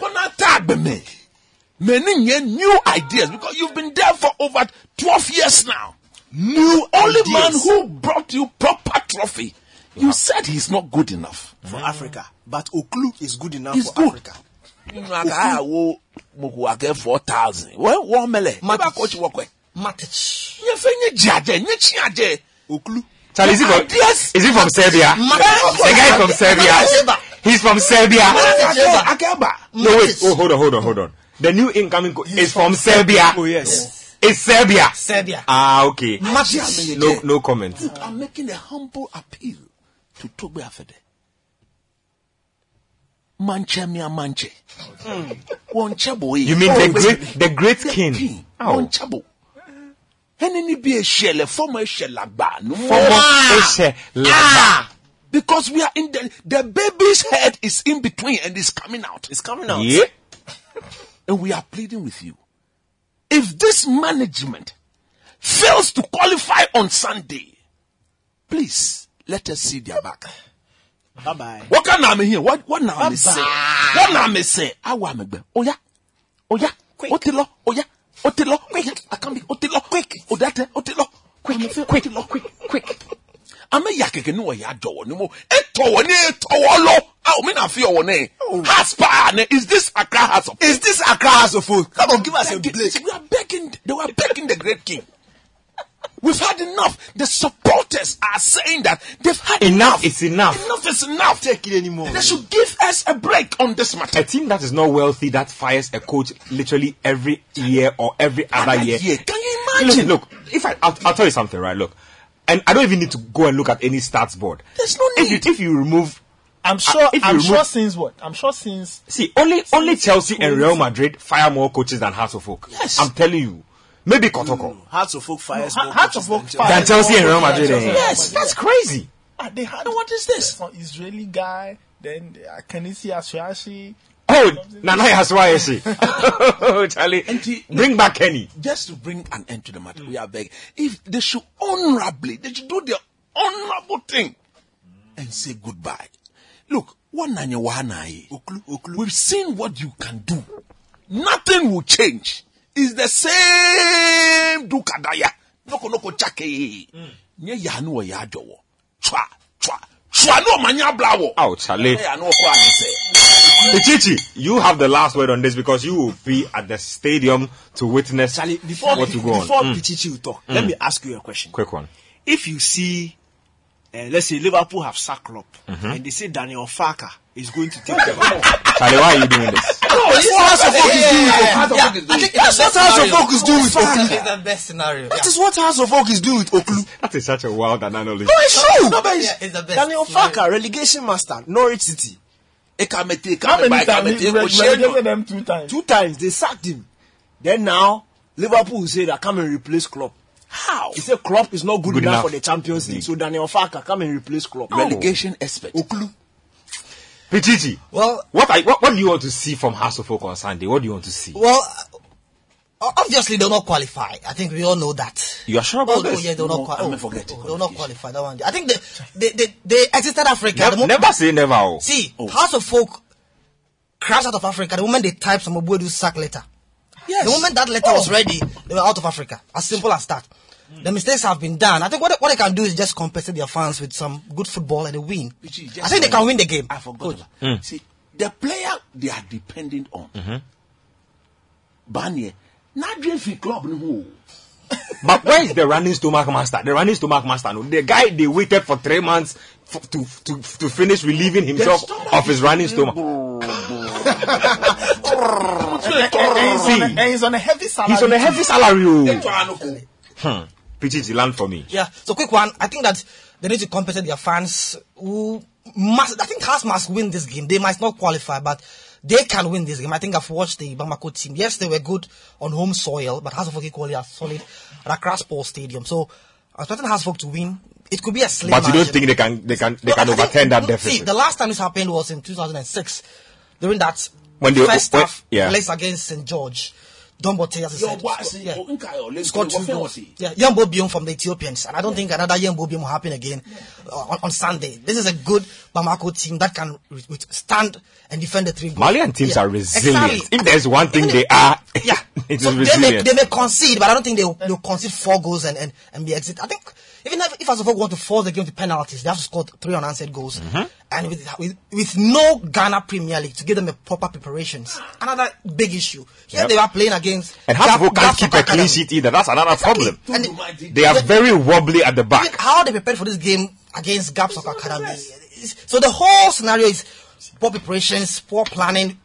I tag me, many new ideas because you've been there for over 12 years now. New only ideas. man who brought you proper trophy. You said he's not good enough. for Africa. But Oklu is good enough He's for good. Africa. Wo moku ake 4,000. Well, one mele. Maba coach. Matic. Nye fe nye jaje, nye chiaje. Oklu. Charlie, is he from, is he from Serbia? Matic. The guy from Serbia. He's from Serbia. Akeba. No, wait. Oh, hold on, hold on, hold on. The new incoming coach is from Serbia. Oh, yes. It's Serbia. Serbia. Ah, okay. Matic. No, no comment. I'm making a humble appeal to Togbe Afede. Manche mia manche. Hmm. Wonchabo You mean the oh, great, the great king? king. Oh, Wonchabo. Ẹni ni bi ehyele fọmọ ehyele agba. no more. former ah. Eshe Laba. Ah. Because we are in the the baby's head is in between and is coming out. It's coming out. Yeah. And we are pleading with you. If this management fails to qualify on Sunday, please let us see their back. Bye bye. What can I mean here? What what now me say? What now me say? Awa me gbe. Oya. Oya. Quick. Otilo. Oya. Otilo. Quick. I can be Otilo. Quick. Odate. Otilo. Quick. Quick. Quick. Quick. Ame ya keke ni wo ya jowo ni mo. Eto wo ni eto wo lo. Ah, o me na fi wo ne. Haspa ne is this Accra House of Is this Accra Hearts of Oak? Come on, give us a begging- break. We are begging. They were begging the great king. We've had enough. The supporters are saying that they've had Enough it's enough. Enough is enough. Take it anymore. They should give us a break on this matter. A team that is not wealthy that fires a coach literally every year or every other Other year. year. Can you Listen, imagine? look, if I, I'll, I'll tell you something, right? Look, and I don't even need to go and look at any stats board. There's no If need. you, if you remove I'm sure. if I'm sure remove- since what? I'm sure since See, only only Chelsea and Real Madrid fire more coaches than Hearts of Oak. Yes. I'm telling you. Maybe Kotoko. Hearts of Oak fires Ha- more Hearts of coaches Oak than Than Chelsea. Chelsea and Real Madrid. Chelsea eh? Yes, that's crazy. ah, they had what is this? some Israeli guy. Then uh, Kenichi Yatsuhashi. Oh, Nana Yaswayeshi. Oh, Charlie. And he- Bring back Kenny. Just to bring an end to the matter, we are begging. If they should honorably, they should do their honorable thing and say goodbye. Look. We've seen what you can do. Nothing will change. It's the same dukadaya. Noko noko chake. Nye yanu wa ya jowo. Chwa, chwa, chwa no manya blawo. Charlie. Nye yanu wa kwa ane se. Pichichi, you have the last word on this because you will be at the stadium to witness Charlie, before, what to go on. before Mm. Pichichi will talk, let me ask you a question. Quick one. If you see, uh, let's say Liverpool have sacked Klopp, Mm-hmm. and they say Daniel Farker is going to take them. Charlie, why are you doing this? That's what House of Folk is doing with Yeah, yeah, I think That's it's what House of Folk is doing with. Oklu. It's the best scenario. That Yeah. is what House of Folk is doing with Oklu. That is such a wild analogy. No, it's true. No, but yeah, it's the best Daniel scenario. Farker, relegation master, Norwich City. Ekamete, How many ekamete, ekamete, relegated them two times? Two times they sacked him. Then now Liverpool say that come and replace Klopp. How? He said Klopp is not good, Good enough, enough. for the Champions League. So Daniel Farker come and replace Klopp. Relegation expert. Oklu. Pichichi, Well, what, are, what, what do you want to see from House of Folk on Sunday? What do you want to see? well, obviously they'll not qualify. I think we all know that. You are sure about oh, this? Oh, yeah, they'll No, not qualify. I Oh, forget oh, the they'll not qualify. That one. I think they they they, they exited Africa. Never, the mo- never say never. oh. See, House of Folk crashed out of Africa the moment they typed some Obuedu sack letter. Yes. The moment that letter oh. was ready, they were out of Africa. As simple as that. Mm. The mistakes have been done. I think what, they- what they can do is just compensate their fans with some good football and a win. I think they can win the game. I forgot. Good. about- mm. See, the player they are dependent on. Mm-hmm. Banye, not dream fi club no. But where is the running stomach master? The running stomach master, no, the guy they waited for three months f- to, to to finish relieving himself of his running stomach. And he's, on a, and he's on a heavy salary. He's on a heavy salary. oh. Eto anoko. Hmm. Land for me. Yeah. So quick one. I think that they need to compensate their fans who must. I think Hearts must win this game. They might not qualify, but they can win this game. I think I've watched the Bamako team. Yes, they were good on home soil, but Hearts of Oak equally are solid at Accra Sports Stadium. So I'm expecting Hearts of to win. It could be a slim But you don't margin. think they can they can they No, can I think- overturn that See, the last time this happened was in 2006 during that When they- first when- half yeah. place against St George. Don Bote, as I said, boy, scored- yeah. nka yo, let's scored two goals. Yeah, Yambo Biom from the Ethiopians, and I don't think another Yambo Biom will happen again uh, on, on Sunday. This is a good Bamako team that can re- withstand and defend the three goals. Malian teams Yeah, are resilient. exactly. If there's one thing Even they are, yeah, it so is they may, they may concede, but I don't think they'll, they'll concede four goals and, and, and be exit. I think even if, if Asofo want to force the game to penalties, they have to score three unanswered goals. Mm-hmm. And with, with with no Ghana Premier League to give them a proper preparations, another big issue. Here Yep. they are playing against. and half of Gap- can't keep a clean Academy. sheet either. That's another problem. And they- They are very wobbly at the back. how they prepared for this game against Gap Soccer Academy. So the whole scenario is poor preparations, poor planning.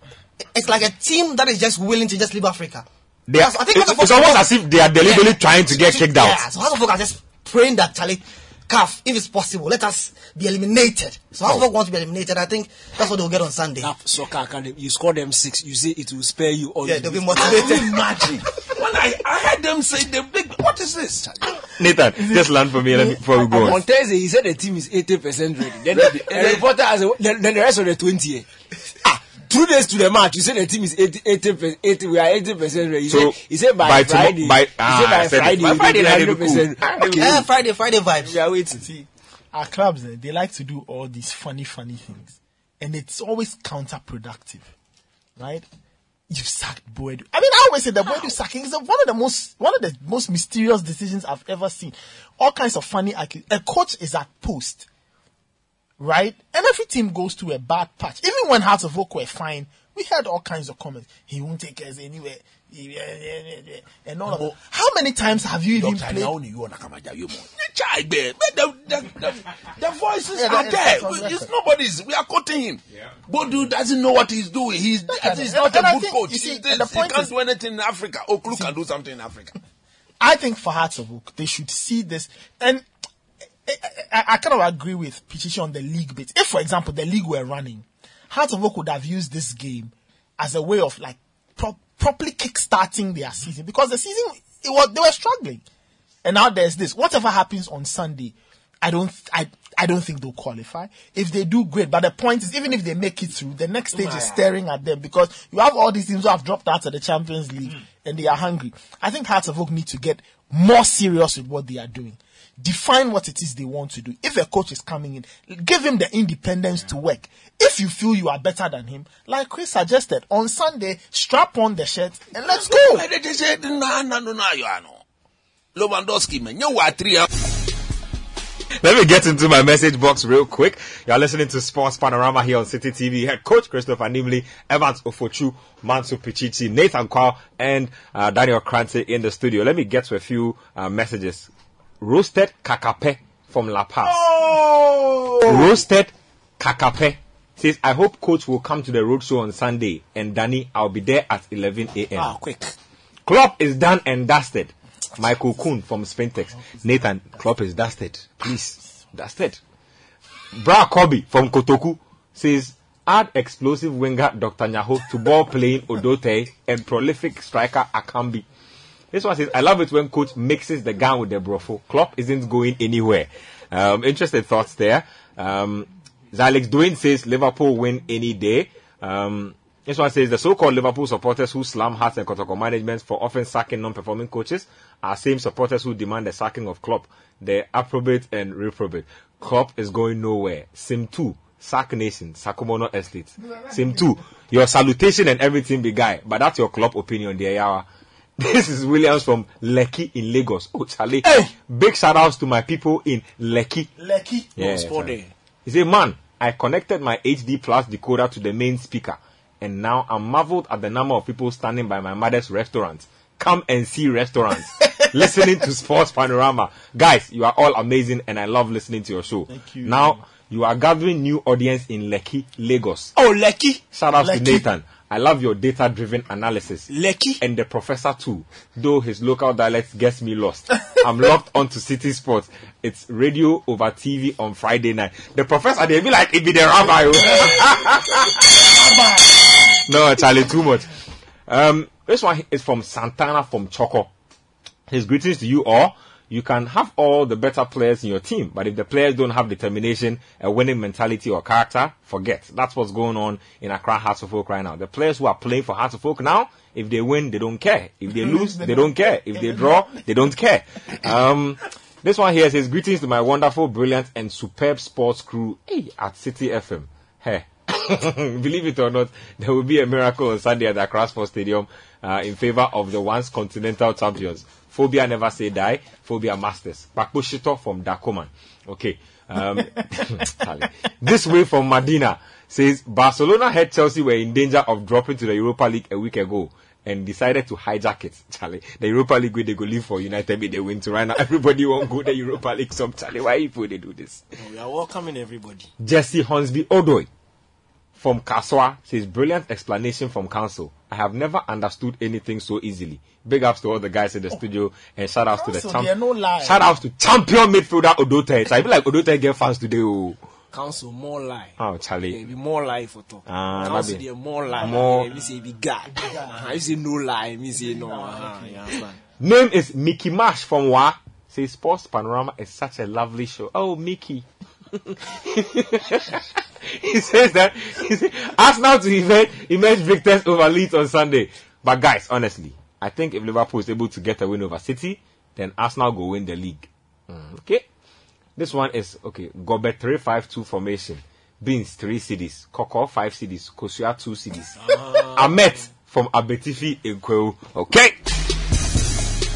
It's like a team that is just willing to just leave Africa. They are, I think it's, House of it's almost as if they are deliberately trying to get kicked out. Yeah, so Hearts of Oak are just praying that Charlie, CAF, if it's possible, let us be eliminated. So House of Folk want to be eliminated. I think that's what they'll get on Sunday. That soccer academy, you score them six, you say it will spare you all. Yeah, the they'll be motivated. Imagine. when I, I heard them say the big, what is this? Nathan, just land for me me, before we go On. Thursday, he said the team is 80% ready. Then the, the reporter has a, then, then the rest of the 20. Ah, two days to the match, you said the team is 80, 80, 80 we are 80% ready. He, So, said, he said by, by tomo- Friday, by- he ah, said by said. Friday, By we'll Friday be night, they'll be 100%. cool. Okay. Yeah, Friday, Friday vibes. We are waiting. See, our clubs, eh, they like to do all these funny, funny things. And it's always counterproductive. Right? You've sacked Boadu. I mean, I always say that Boadu sacking is one of the most, one of the most mysterious decisions I've ever seen. All kinds of funny, a coach is at post. Right? And every team goes through a bad patch. Even when Hearts of Oak were fine, we heard all kinds of comments. He won't take us anywhere. He- And all of that. How many times have you even Dr. played? Naoni, you want to come at you more. Chai, babe. The, the, the, the voices Yeah, are there. that's It's nobody's. We are quoting him. Boadu doesn't know what he's doing. He's, at he's not And a I good think- coach. you see, He's and this. he can't is- do anything in Africa. Oh, Ocloo can do something in Africa. I think for Hearts of Oak, they should see this. And I, I, kind of agree with Pichichi on the league bit. If, for example, the league were running, Hearts of Oak would have used this game as a way of like pro- properly kickstarting their season because the season it was they were struggling, and now there's this. Whatever happens on Sunday, I don't I I don't think they'll qualify. If they do, great. But the point is, even if they make it through, the next stage is staring at them because you have all these teams who have dropped out of the Champions League mm. and they are hungry. I think Hearts of Oak need to get more serious with what they are doing. Define what it is they want to do. If a coach is coming in, give him the independence to work. If you feel you are better than him, like Chris suggested, on Sunday, strap on the shirt and let's go. Ɛde te sɛ na na no na ayɔ ano. Lewandowski man, nyɛ wa tiri ya. Let me get into my message box real quick. You're listening to Sports Panorama here on Citi TV. Head coach Christopher Nimley, Evans Ofochu, Mansu Pichichi, Nathan Quao, and uh, Daniel Krante in the studio. Let me get to a few uh, messages. Roasted Kakape from La Paz. Roasted Kakape says, I hope coach will come to the road show on Sunday. And Danny, I'll be there at 11 a.m. Ah, quick. Klopp is done and dusted. Michael Kuhn from Spintex. Nathan, Klopp is dusted. Please, dusted. Bra Kobe from Kotoku says, add explosive winger Dr. Nyaho to ball playing Odotei and prolific striker Akambi. This one says, I love it when coach mixes the gun with the brofo. Klopp isn't going anywhere. Um, interesting thoughts there. Um, Zalex Dwayne says Liverpool win any day. Um, this one says the so-called Liverpool supporters who slam Hearts and Kotoko management for often sacking non-performing coaches are same supporters who demand the sacking of Klopp. The appropriate and reprobate. Klopp is going nowhere. Sim 2, Sack Nation, Sakumono Estate. Sim 2, your salutation and everything be guy, but that's your Klopp opinion there, yawa. This is Williams from Lekki in Lagos. Oh, Charlie. Big shout outs to my people in Lekki. Yeah, sport Charlie. day. He said, Man, I connected my HD Plus decoder to the main speaker, and now I'm marveled at the number of people standing by my mother's restaurant. Come and see restaurants. listening to Sports Panorama. Guys, you are all amazing, and I love listening to your show. Thank you. Now, you are gathering new audience in Lekki, Lagos. Oh, Lekki. Shout out to Nathan. I love your data driven analysis. Lekki. And the professor too, though his local dialect gets me lost. I'm locked onto Citi Sports. It's radio over TV on Friday night. The professor, they be like, it be the rabbi. no, Charlie, too much. Um, this one is from Santana from Choco. His greetings to you all. You can have all the better players in your team, but if the players don't have determination, a winning mentality or character, forget. That's what's going on in Accra Hearts of Oak right now. The players who are playing for Hearts of Oak now, if they win, they don't care. If they lose, they don't care. If they draw, they don't care. Um, this one here says, greetings to my wonderful, brilliant, and superb sports crew hey, at Citi FM. Hey. Believe it or not, there will be a miracle on Sunday at the Accra Sports Stadium uh, in favor of the once continental champions. Phobia never say die. Phobia masters. Bakushito from Dakoman. Okay. Um, this way from Medina says Barcelona had Chelsea were in danger of dropping to the Europa League a week ago and decided to hijack it. Charlie, the Europa League way they go live for United, they win to right now. Everybody won't go the Europa League. Some Charlie, why people they do this? We are welcoming everybody. Jesse Hornsby Odoy from Kaswa says, brilliant explanation from council. I have never understood anything so easily. Big ups to all the guys in the studio and shout outs to the Council, there no lie. shout outs to champion midfielder Odotei. So I feel like Odotei get fans today. Oh, Council more lie. oh Charlie. Yeah, Charlie. be more lie for talk. Ah, Council maybe. there more lie. More- Yeah, me say be God. Uh-huh. You say no lie. Me say no. Uh-huh. You understand? Name is Mickey Mash from Wa. Says Sports Panorama is such a lovely show. Oh, Mickey. he says that he says, Arsenal to event emerge victors over Leeds on Sunday. But guys, honestly, I think if Liverpool is able to get a win over City, then Arsenal go win the league. Mm, okay. This one is okay. Gobert three five two formation. Beans three cities. Koko five cities. Kosua two cities. Ahmed from Abetifi Ekweu. Okay.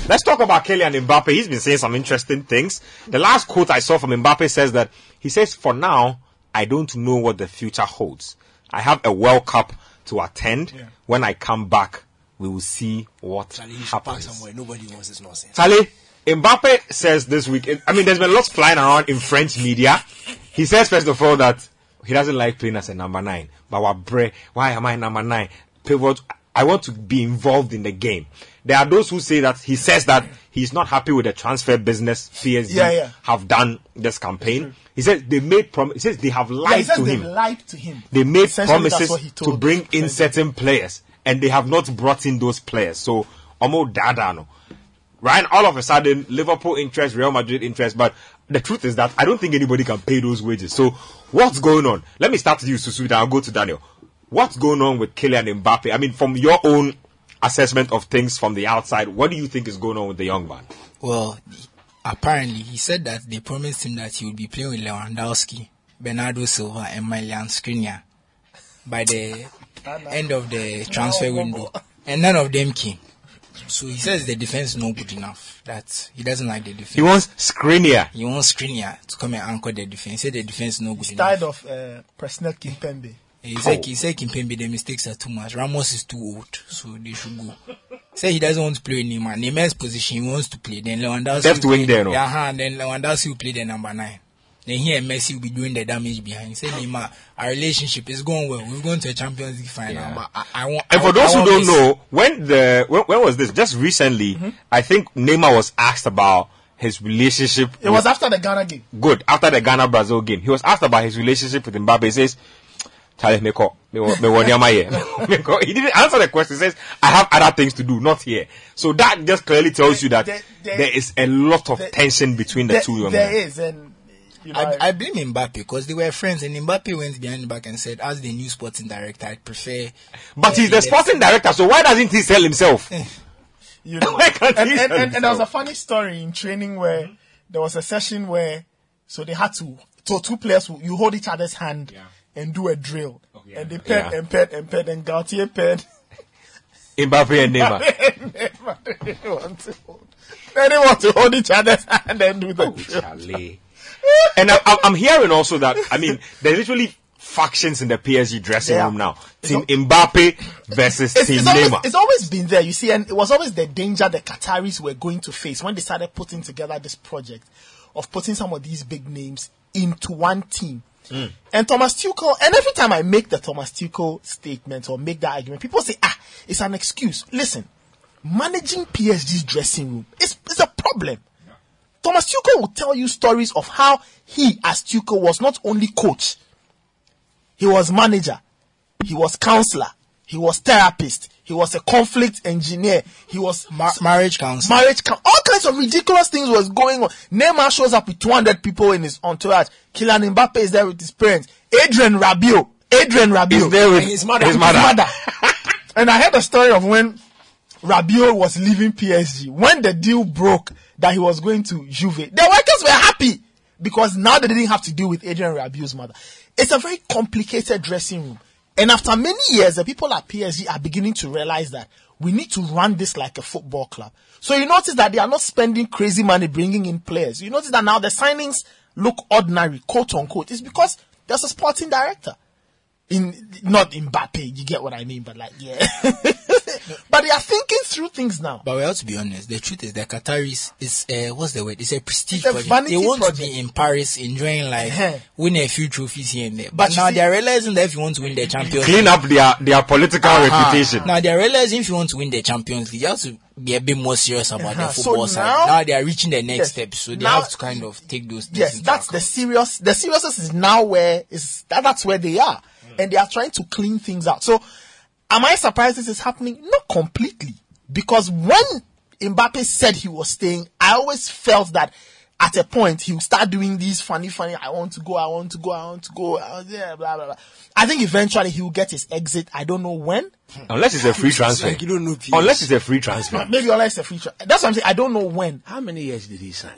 Let's talk about Kylian Mbappe. He's been saying some interesting things. The last quote I saw from Mbappe says that he says, "For now, I don't know what the future holds. I have a World Cup to attend. When I come back, we will see what Charlie, you should park happens." somewhere. Nobody wants this nonsense. Charlie, Mbappe says this week, I mean, there's been lots flying around in French media. He says, first of all, that he doesn't like playing as a number nine. But why am I number nine? Pivot, I want to be involved in the game. There are those who say that he says that he's not happy with the transfer business PSG Yeah, yeah. have done this campaign. He says they made prom- he says they have Yeah, he lied says to they've him. lied to him. They made promises to bring in President. certain players, and they have not brought in those players. So, Omo Dada no. Right, all of a sudden, Liverpool interest, Real Madrid interest, but the truth is that I don't think anybody can pay those wages. So, what's going on? Let me start with you, Susu, then I'll go to Daniel. What's going on with Kylian Mbappe? I mean, from your own assessment of things from the outside, what do you think is going on with the young man? Well, apparently he said that they promised him that he would be playing with Lewandowski, Bernardo Silva, and Milan Skriniar by the end of the transfer window, and none of them came. So he says the defense is not good enough. That he doesn't like the defense. He wants Skriniar. He wants Skriniar to come and anchor the defense. He said the defense is not good Tired enough. of uh, Presnel Kimpembe. He said, he said Kimpembe, the mistakes are too much. Ramos is too old, so they should go. Say he doesn't want to play with Neymar. Neymar's position, he wants to play. Then Lewandowski. Left wing there, no? Yeah, uh-huh, then Lewandowski will play the number nine. Then he and Messi will be doing the damage behind. He said, Neymar, our relationship is going well. We're going to a Champions League final. Yeah. But I, I want. And for want- those I who don't Messi. know, when the when, when was this? Just recently, I think Neymar was asked about his relationship. It was after the Ghana game. good after the Ghana Brazil game. He was asked about his relationship with Mbappe. He says, "Charlie, me call, me wa- me wa nyama here." Me call. He didn't answer the question. He says, "I have other things to do, not here." So that just clearly tells you that There- there- there is a lot of there- tension between the There, two young there men. is, and you know, I, I blame Mbappe because they were friends, and Mbappe went behind the back and said, "As the new sporting director, I prefer." But he's the sporting director, so why doesn't he sell himself? you know. Why can't and, he and, sell and, and there was a funny story in training where mm-hmm. there was a session where so they had to so two players you hold each other's hand and do a drill. Oh, yeah. And they pet Yeah. and pet and pet and Galtier pet. Mbappe and Neymar. they didn't want to hold. They didn't want to hold each other's hand and do the Oh, drill. And I, I- I'm hearing also that I mean there's literally factions in the PSG dressing Yeah. room now. Team al- Mbappe versus It's, Team it's, always, Neymar. it's always been there, you see, and it was always the danger the Qataris were going to face when they started putting together this project of putting some of these big names into one team. And Thomas Tuchel, and every time I make the Thomas Tuchel statement or make that argument, people say, ah, it's an excuse. Listen, managing PSG's dressing room is, is a problem. Thomas Tuchel will tell you stories of how he, as Tuchel, was not only coach, he was manager, he was counselor, he was therapist, he was a conflict engineer, he was Mar- marriage council. marriage, coun- all kinds of ridiculous things was going on. Neymar shows up with 200 people in his entourage. Kylian Mbappe is there with his parents. Adrien Rabiot, Adrien Rabiot He's there with and his mother. his mother. and I heard a story of when Rabiot was leaving PSG. When the deal broke that he was going to Juve, the workers were happy because now they didn't have to deal with Adrien Rabiot's mother. It's a very complicated dressing room. And after many years, the people at PSG are beginning to realize that we need to run this like a football club. So you notice that they are not spending crazy money bringing in players. You notice that now the signings look ordinary, quote unquote. It's because there's a sporting director in not Mbappe, you get what I mean, but like yeah. but they are thinking through things now. But we have to be honest. The truth is that Qataris is uh, what's the word? It's a prestige It's a project. They want project. to be in Paris enjoying like Uh-huh. winning a few trophies here and there. But But, now see- they are realizing that if you want to win the Champions Clean up their their political Uh-huh. reputation. Now they are realizing if you want to win the Champions League, you have to be a bit more serious about Uh-huh. the So football side. now- Now they are reaching the next Yes. step, so they Now- have to kind of take those things. Yes, into that's the serious. The seriousness is now where is that, that's where they are, Mm. and they are trying to clean things out. So, am I surprised this is happening? Not completely, because when Mbappe said he was staying, I always felt that at a point he would start doing these funny, funny. I want to go. I want to go. I want to go. I yeah, blah blah blah. I think eventually he will get his exit. I don't know when. Hmm. Unless it's a free transfer. like you don't know Unless it's a free transfer. Maybe unless it's a future. That's what I'm saying. I don't know when. How many years did he sign?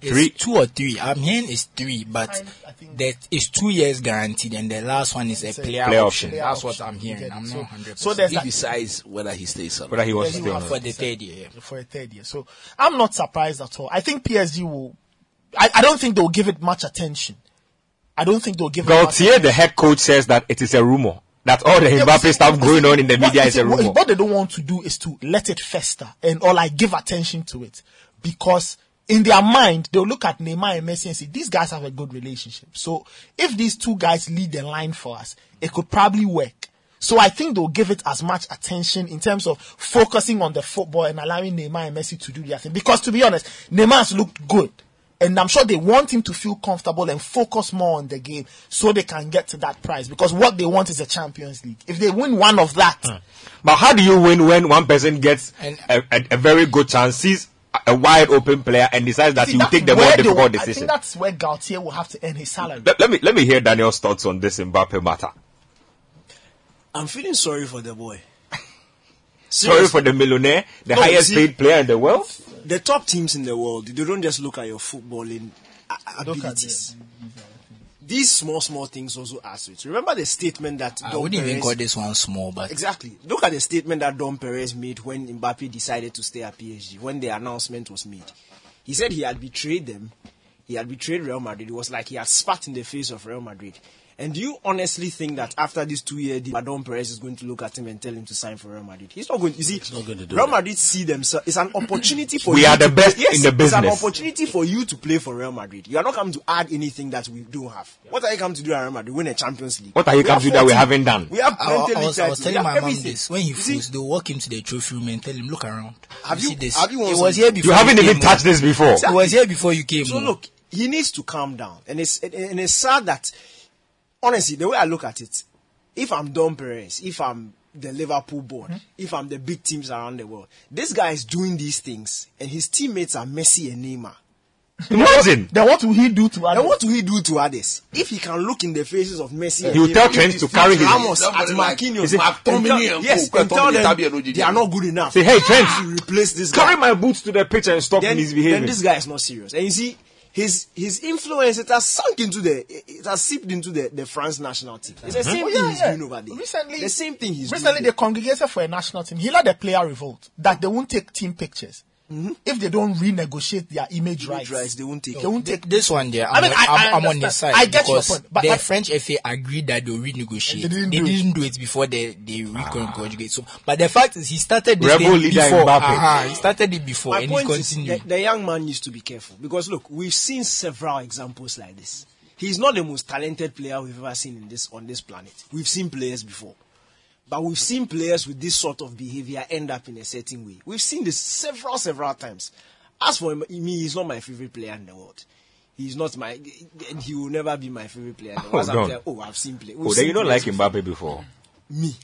It's Three. two or three. I'm hearing it's three, but Fine, I that is two years guaranteed, and the last one is a player, player option. option. That's what I'm hearing. I'm it. not So- 100. so there's He that- decides whether he stays or Whether he wants to he stay or will not. for the third year. for a third year. So I'm not surprised at all. I think PSG will. I, I don't think they'll give it much attention. I don't think they'll give it. Galtier, the head coach, says that it is a rumor. That all the Yeah, but Mbappe see, stuff going see, on in the media is a rumor. What they don't want to do is to let it fester and or like give attention to it because in their mind they'll look at Neymar and Messi and say these guys have a good relationship. So if these two guys lead the line for us, it could probably work. So I think they'll give it as much attention in terms of focusing on the football and allowing Neymar and Messi to do their thing. Because to be honest, Neymar has looked good. And I'm sure they want him to feel comfortable and focus more on the game so they can get to that prize. Because what they want is a Champions League. If they win one of that, hmm. But how do you win when one person gets And- a, a, a very good chance, sees a- a wide open player, and decides that See, he will take the more where they difficult will- I decision? think that's where Galtier will have to earn his salary. Let, let me let me hear Daniel's thoughts on this Mbappe matter. I'm feeling sorry for the boy. Sorry for the millionaire, the No, highest see- paid player in the world. the top teams in the world, they don't just look at your footballing a- Look at abilities. These small, small things also add to it. Remember the statement that I Don wouldn't even Perez- call this one small, but Exactly. Look at the statement that Don Perez made when Mbappe decided to stay at PSG, when the announcement was made. He said he had betrayed them. He had betrayed Real Madrid. It was like he had spat in the face of Real Madrid. And do you honestly think that after this two-year deal, Don Perez is going to look at him and tell him to sign for Real Madrid? He's not going. You see, not going to do Real that. Madrid see themselves. It's an opportunity for We you are the to- best yes, in the business. It's an opportunity for you to play for Real Madrid. You are not coming to add anything that we don't have. What are you coming to do at Real Madrid? Win a Champions League. What are you coming to do that we haven't done? We have I, plenty I of was, I was telling have my mom this when he You see, falls, they walk him to the trophy room and tell him, "Look around. Have you- see this? have you won it was here before You haven't you even touched this before. It was here before you came. So look, he needs to calm down, and it's and- and it's sad that honestly, the way I look at it, if I'm Don Perez, if I'm the Liverpool board, hmm? if I'm the big teams around the world, this guy is doing these things, and his teammates are Messi and Neymar. Imagine. Then what will he do to And others? what will he do to others? If he can look in the faces of Messi, He will Neymar, tell Trent to carry his- Ramos at Somebody like- Marquinhos, Is it and McTominay tell- and yes, and tell them they are not good enough. Say, hey, Trent, replace this carry my boots to the pitch and stop then, misbehaving. then this guy is not serious. And you see, his his influence it has sunk into the it has seeped into the, the France national team. It's the uh-huh. same Oh, thing he's yeah. doing over there. Recently, the same thing he's doing. recently doing. they congregated for a national team. He led a player revolt that they won't take team pictures if they don't renegotiate their image, Image rights. rights, they won't take They won't take. This one there, I I'm, mean, on- I- I I'm, I'm on understand. his side. I get your point, but- the but- French FA agreed that they'll renegotiate. They didn't they do it. didn't do it before they they reconjugate. So, but the fact is, he started this Rebel thing leader before. Mbappe. Uh-huh, he started it before, My and he's point is, the, the young man needs to be careful because look, we've seen several examples like this. He's not the most talented player we've ever seen in this on this planet. We've seen players before, but we've seen players with this sort of behavior end up in a certain way. We've seen this several, several times. As for him, me, he's not my favorite player in the world. He's not my, and he will never be my favorite player. In the oh, world. Oh, As I'm don't. telling- oh, I've seen play. we've oh, then you don't like. Mbappe before. me.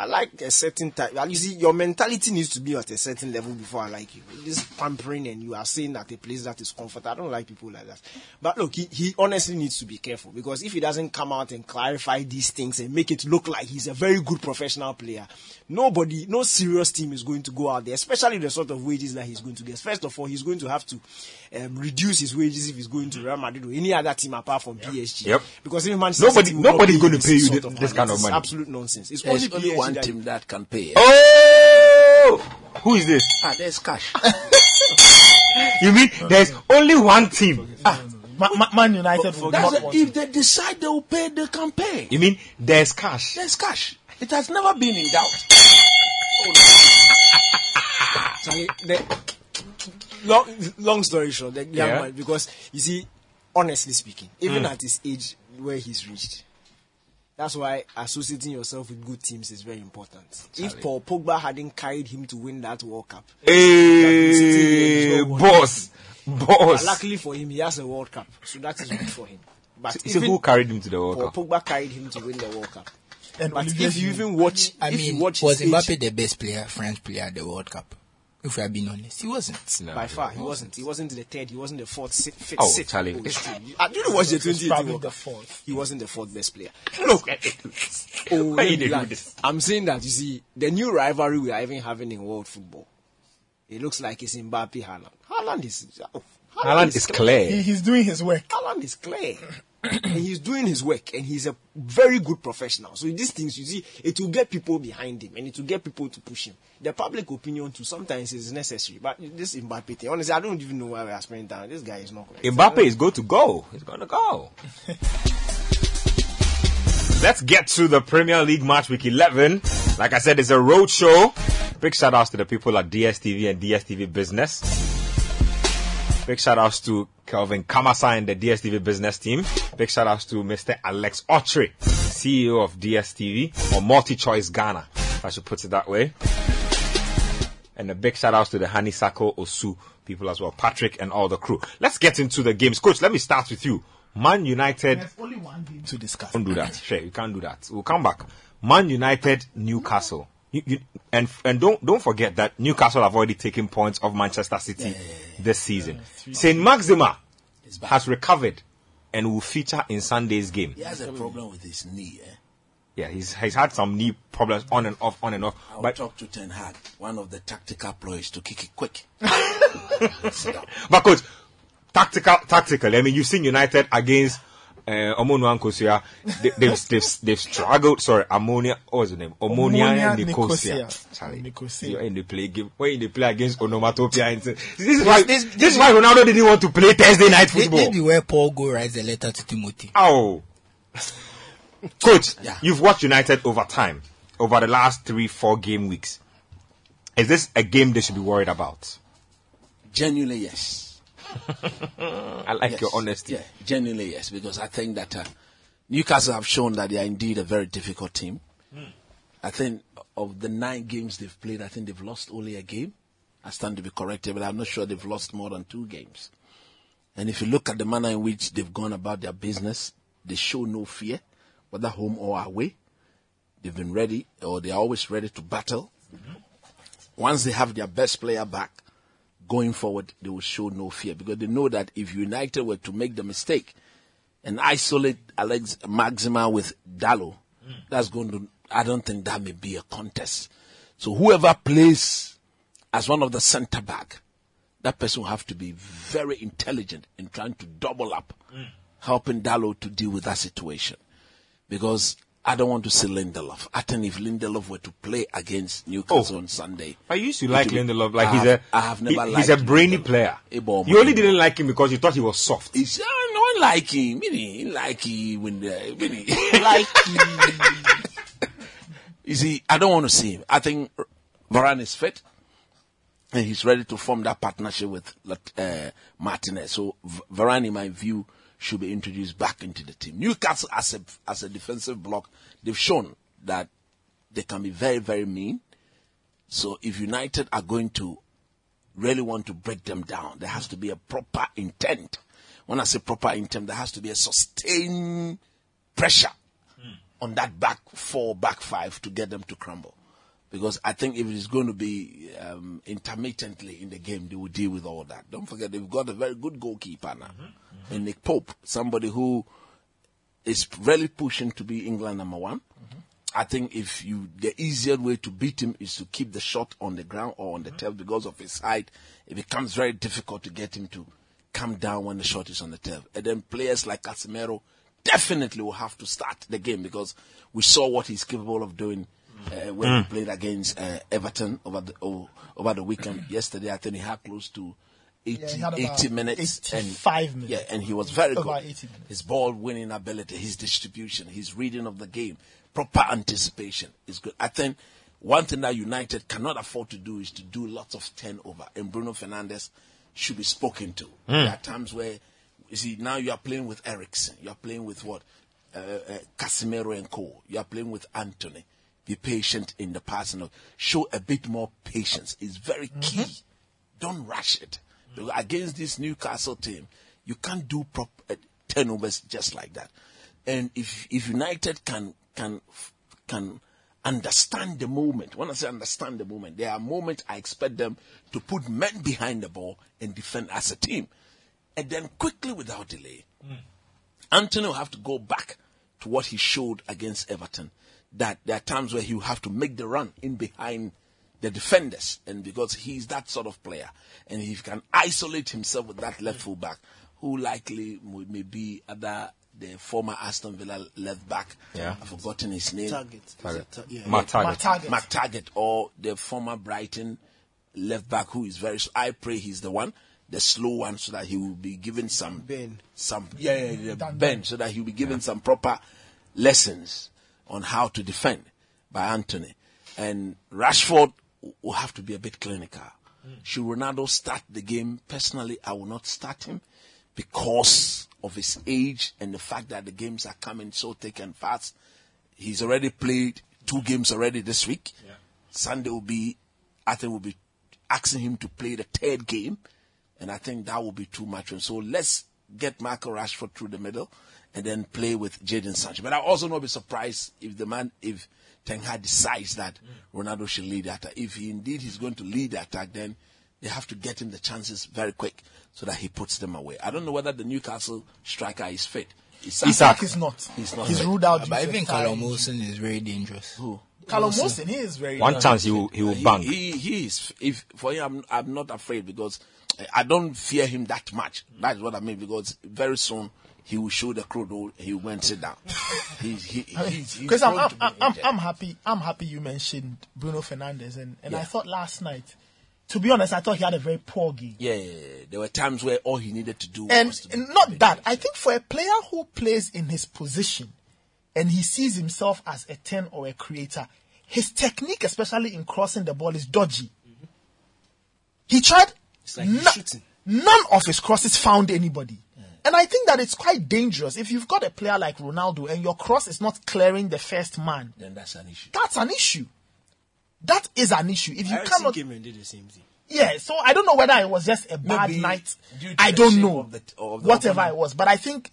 I like a certain type. You see, your mentality needs to be at a certain level before I like you. This pampering and you are saying that a place that is comfort. I don't like people like that. But look, he, he honestly needs to be careful because if he doesn't come out and clarify these things and make it look like he's a very good professional player, nobody, no serious team is going to go out there, especially the sort of wages that he's going to get. First of all, he's going to have to um, reduce his wages if he's going to Real Madrid or any other team apart from PSG. Yep. Because if Manchester Nobody- City will not nobody's going to pay you sort thi- of this kind of money. absolute nonsense. It's There's only, only PSG one that- team that can pay. Oh, who is this? Ah, there's cash. You mean there's only one team? Ah, Ma- Ma- Man United will That's not a, if they decide they will pay, they can pay. You mean there's cash? There's cash. It has never been in doubt. Charlie, the, long, long story short, the young Yeah. man, because you see, honestly speaking, even Mm. at his age where he's reached, that's why associating yourself with good teams is very important. If Paul Pogba hadn't carried him to win that World Cup, Hey, boss, but boss. luckily for him, he has a World Cup, so that is good for him. But So even who carried him to the World Paul Cup? Pogba carried him to win the World Cup. And But Olivier if you even watch, I if mean, watch was his age- Mbappe the best player, French player at the World Cup? If we are being honest, he wasn't. No. By far, he wasn't. He wasn't the third. He wasn't the fourth. Si- fifth, Oh, sixth. Charlie. Oh, it's true. I didn't watch the 2018 probably World the fourth. He wasn't the fourth best player. Look, eh, eh, eh, oh, Why you let do this? I'm saying that you see the new rivalry we are even having in world football. It looks like it's Mbappe Haaland. Haaland is oh, Haaland is clear. He- he's doing his work. Haaland is clear. and he's doing his work and he's a very good professional. So these things you see, it will get people behind him and it will get people to push him. The public opinion too sometimes is necessary. But this Mbappe thing, honestly, I don't even know why we are spending time. This guy is not correct. Mbappe is going to go. He's going to go. Let's get to the Premier League match week 11. Like I said, it's a road show. Big shout outs to the people at DSTV and DSTV Business. Big shout outs to Kelvin Kamasa and the DSTV Business team. Big shout outs to Mr. Alex Autry, CEO of DSTV or Multi Choice Ghana. if I should put it that way. And a big shout out to the Honeysuckle Osu people as well, Patrick and all the crew. Let's get into the games. Coach, let me start with you. Man United. There's only one game to discuss. Don't do that. Sure, you can't do that. We'll come back. Man United, Newcastle. You, you, and and don't don't forget that Newcastle have already taken points of Manchester City this season. Saint-Maximin has recovered and will feature in Sunday's game. He has a problem with his knee. Eh? Yeah, he's he's had some knee problems on and off, on and off. I'll But talk to Ten Hag. One of the tactical ploys to kick it quick. But coach, tactical tactically, I mean you've seen United against uh, Omonia Nicosia. They, they've, they've they've struggled. Sorry, Ammonia. What was the name? Ammonia, Omonia Nicosia. Nicosia. Charlie, Nicosia. you're in the play game when they play against Onomatopia. And this is why this- this, this- is why Ronaldo didn't want to play Thursday night This, football. this be where Paul go writes the letter to Timothy. Oh, coach, Yeah. you've watched United over time, over the last three, four game weeks. Is this a game they should be worried about? Genuinely, yes. I like yes. your honesty. Yeah, genuinely, yes. Because I think that uh, Newcastle have shown that they are indeed a very difficult team. I think of the nine games they've played, I think they've lost only a game. I stand to be corrected, but I'm not sure they've lost more than two games. And if you look at the manner in which they've gone about their business, they show no fear, whether home or away. They've been ready, or they are always ready to battle. Once they have their best player back, going forward, they will show no fear because they know that if United were to make the mistake and isolate Alex Maximin with Dalot, that's going to, I don't think that may be a contest. So whoever plays as one of the centre back, that person will have to be very intelligent in trying to double up, mm. helping Dalot to deal with that situation. Because I don't want to see Lindelof. I think if Lindelof were to play against Newcastle on Sunday, I used to like Lindelof. Like I he's have- a I have never he- liked he's a brainy Lindelof. player. Ebo You only didn't like him because you thought he was soft. It's uh, no one like him. Really, like him when the when he, Like, you see, I don't want to see him. I think Varane is fit, and he's ready to form that partnership with uh, Martinez. So V- Varane, in my view, should be introduced back into the team. Newcastle, as a as a defensive block, they've shown that they can be very very mean. So if United are going to really want to break them down, there has to be a proper intent. When I say proper intent, there has to be a sustained pressure hmm. on that back four, back five to get them to crumble. Because I think if it is going to be um, intermittently in the game, they will deal with all that. Don't forget, they've got a very good goalkeeper now. Mm-hmm. Mm-hmm. And Nick Pope, somebody who is really pushing to be England number one. Mm-hmm. I think if you the easier way to beat him is to keep the shot on the ground or on the tail because of his height. It becomes very difficult to get him to come down when the shot is on the tail. And then players like Casemiro definitely will have to start the game because we saw what he's capable of doing uh, when he played against uh, Everton over the oh, over the weekend. Yesterday, I think he had close to 80, Yeah, he had 80 minutes. 85 and, minutes. Yeah, and he was very Over good. 80 minutes. His ball winning ability, his distribution, his reading of the game, proper anticipation is good. I think one thing that United cannot afford to do is to do lots of turnover, and Bruno Fernandes should be spoken to. There are times where you see now you are playing with Eriksen, you are playing with what uh, uh, Casemiro and Co. You are playing with Antony. Be patient in the passing of. Show a bit more patience. It's very mm-hmm. key. Don't rush it. Because against this Newcastle team, you can't do prop uh, turnovers just like that. And if if United can can can understand the moment, when I say understand the moment, there are moments I expect them to put men behind the ball and defend as a team, and then quickly without delay, mm. Antony will have to go back to what he showed against Everton. That there are times where he will have to make the run in behind the defenders, and because he's that sort of player, and he can isolate himself with that left full back, who likely would- may be other the former Aston Villa left back. Yeah. I've forgotten his name. Targett. Is Targett. it yeah. Matt Targett. Targett. Mark Targett or the former Brighton left back who is very. I pray he's the one, the slow one, so that he will be given some Ben. some yeah, yeah, yeah Dan Burn, so that he'll be given some proper lessons on how to defend by Antony. And Rashford will have to be a bit clinical. Hmm. Should Ronaldo start the game? Personally, I will not start him because of his age and the fact that the games are coming so thick and fast. He's already played two games already this week. Sunday will be, I think, will be asking him to play the third game, and I think that will be too much. And so let's get Michael Rashford through the middle, and then play with Jadon Sancho. But I also not be surprised if the man, if Ten Hag decides that Ronaldo should lead the attack. If he indeed he's going to lead the attack, then they have to get him the chances very quick so that he puts them away. I don't know whether the Newcastle striker is fit. Isak, Isaac is not. He's not He's fit. ruled out. But due to even thigh Callum. Wilson is very dangerous. Who? Callum Wilson, he is very. One chance he will he will He, bang. he, he is. If for him, I'm, I'm not afraid because I don't fear him that much. That's what I mean. Because very soon he will show the crowd though, He went sit down. He's, he, he's, he's Because I'm, I'm, I'm, I'm. I'm happy. I'm happy you mentioned Bruno Fernandes, and, and I thought last night, to be honest, I thought he had a very poor game. yeah, yeah, yeah. there were times where all he needed to do And was to and not that. I think for a player who plays in his position and he sees himself as a 10 or a creator, his technique, especially in crossing the ball, is dodgy. Mm-hmm. He tried. It's like no- shooting. none of his crosses found anybody. And I think that it's quite dangerous if you've got a player like Ronaldo and your cross is not clearing the first man. then that's an issue. That's an issue. That is an issue. If you Harrison cannot, came and did the same thing. yeah. So I don't know whether it was just a bad Maybe night. I don't know. of the- of the Whatever opponent. it was, but I think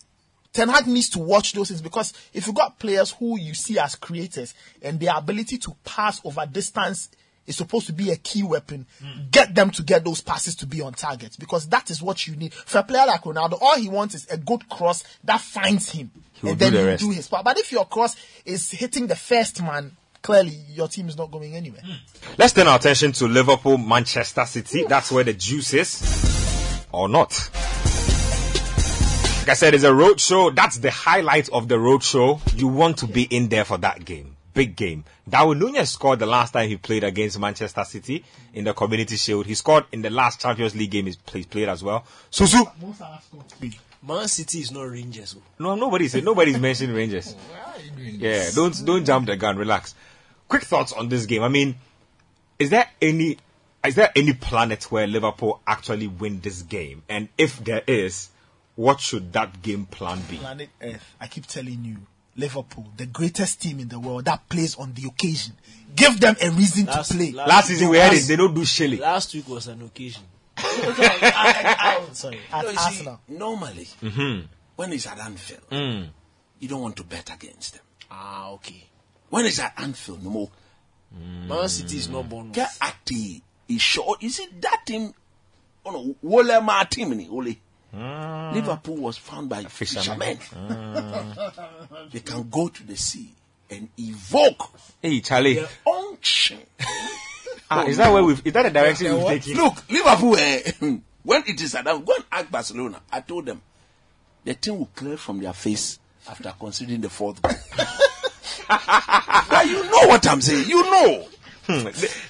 Ten Hag needs to watch those things because if you got players who you see as creators and their ability to pass over distance is supposed to be a key weapon, get them to get those passes to be on target because that is what you need. For a player like Ronaldo, all he wants is a good cross that finds him. will and do then the rest. do his part. But if your cross is hitting the first man, clearly your team is not going anywhere. Hmm. Let's turn our attention to Liverpool, Manchester City. That's where the juice is, or not. Like I said, it's a road show. That's the highlight of the road show. You want to be in there for that game. Big game. Darwin Nunez scored the last time he played against Manchester City in the Community Shield. He scored in the last Champions League game he played, played as well. Susu. Man City is not Rangers. oh. No, nobody said nobody's mentioned Rangers. Yeah, don't don't jump the gun. Relax. Quick thoughts on this game. I mean, is there any is there any planet where Liverpool actually win this game? And if there is, what should that game plan be? planet Earth, I keep telling you, Liverpool, the greatest team in the world that plays on the occasion. Give them a reason Last- to play. last- Last season we had it. They don't do shilly. Last week was an occasion. Sorry, at No, you see, Arsenal. normally, Mm-hmm. when it's at Anfield, Mm. you don't want to bet against them. Ah, okay. When it's at Anfield, no more. Man City is not born. Get at the is sure. You see that team? Oh no, Wole ma team ni Ole. Liverpool was found by Fishermen. fishermen. they can go to the sea and evoke Hey, Charlie. the unction. Ah, is that where we've? Is that the direction we've what? taken? Look, Liverpool. Eh, when it is at go and ask Barcelona. I told them the team will clear from their face after considering the fourth goal. Now you know what I'm saying. You know. Hmm.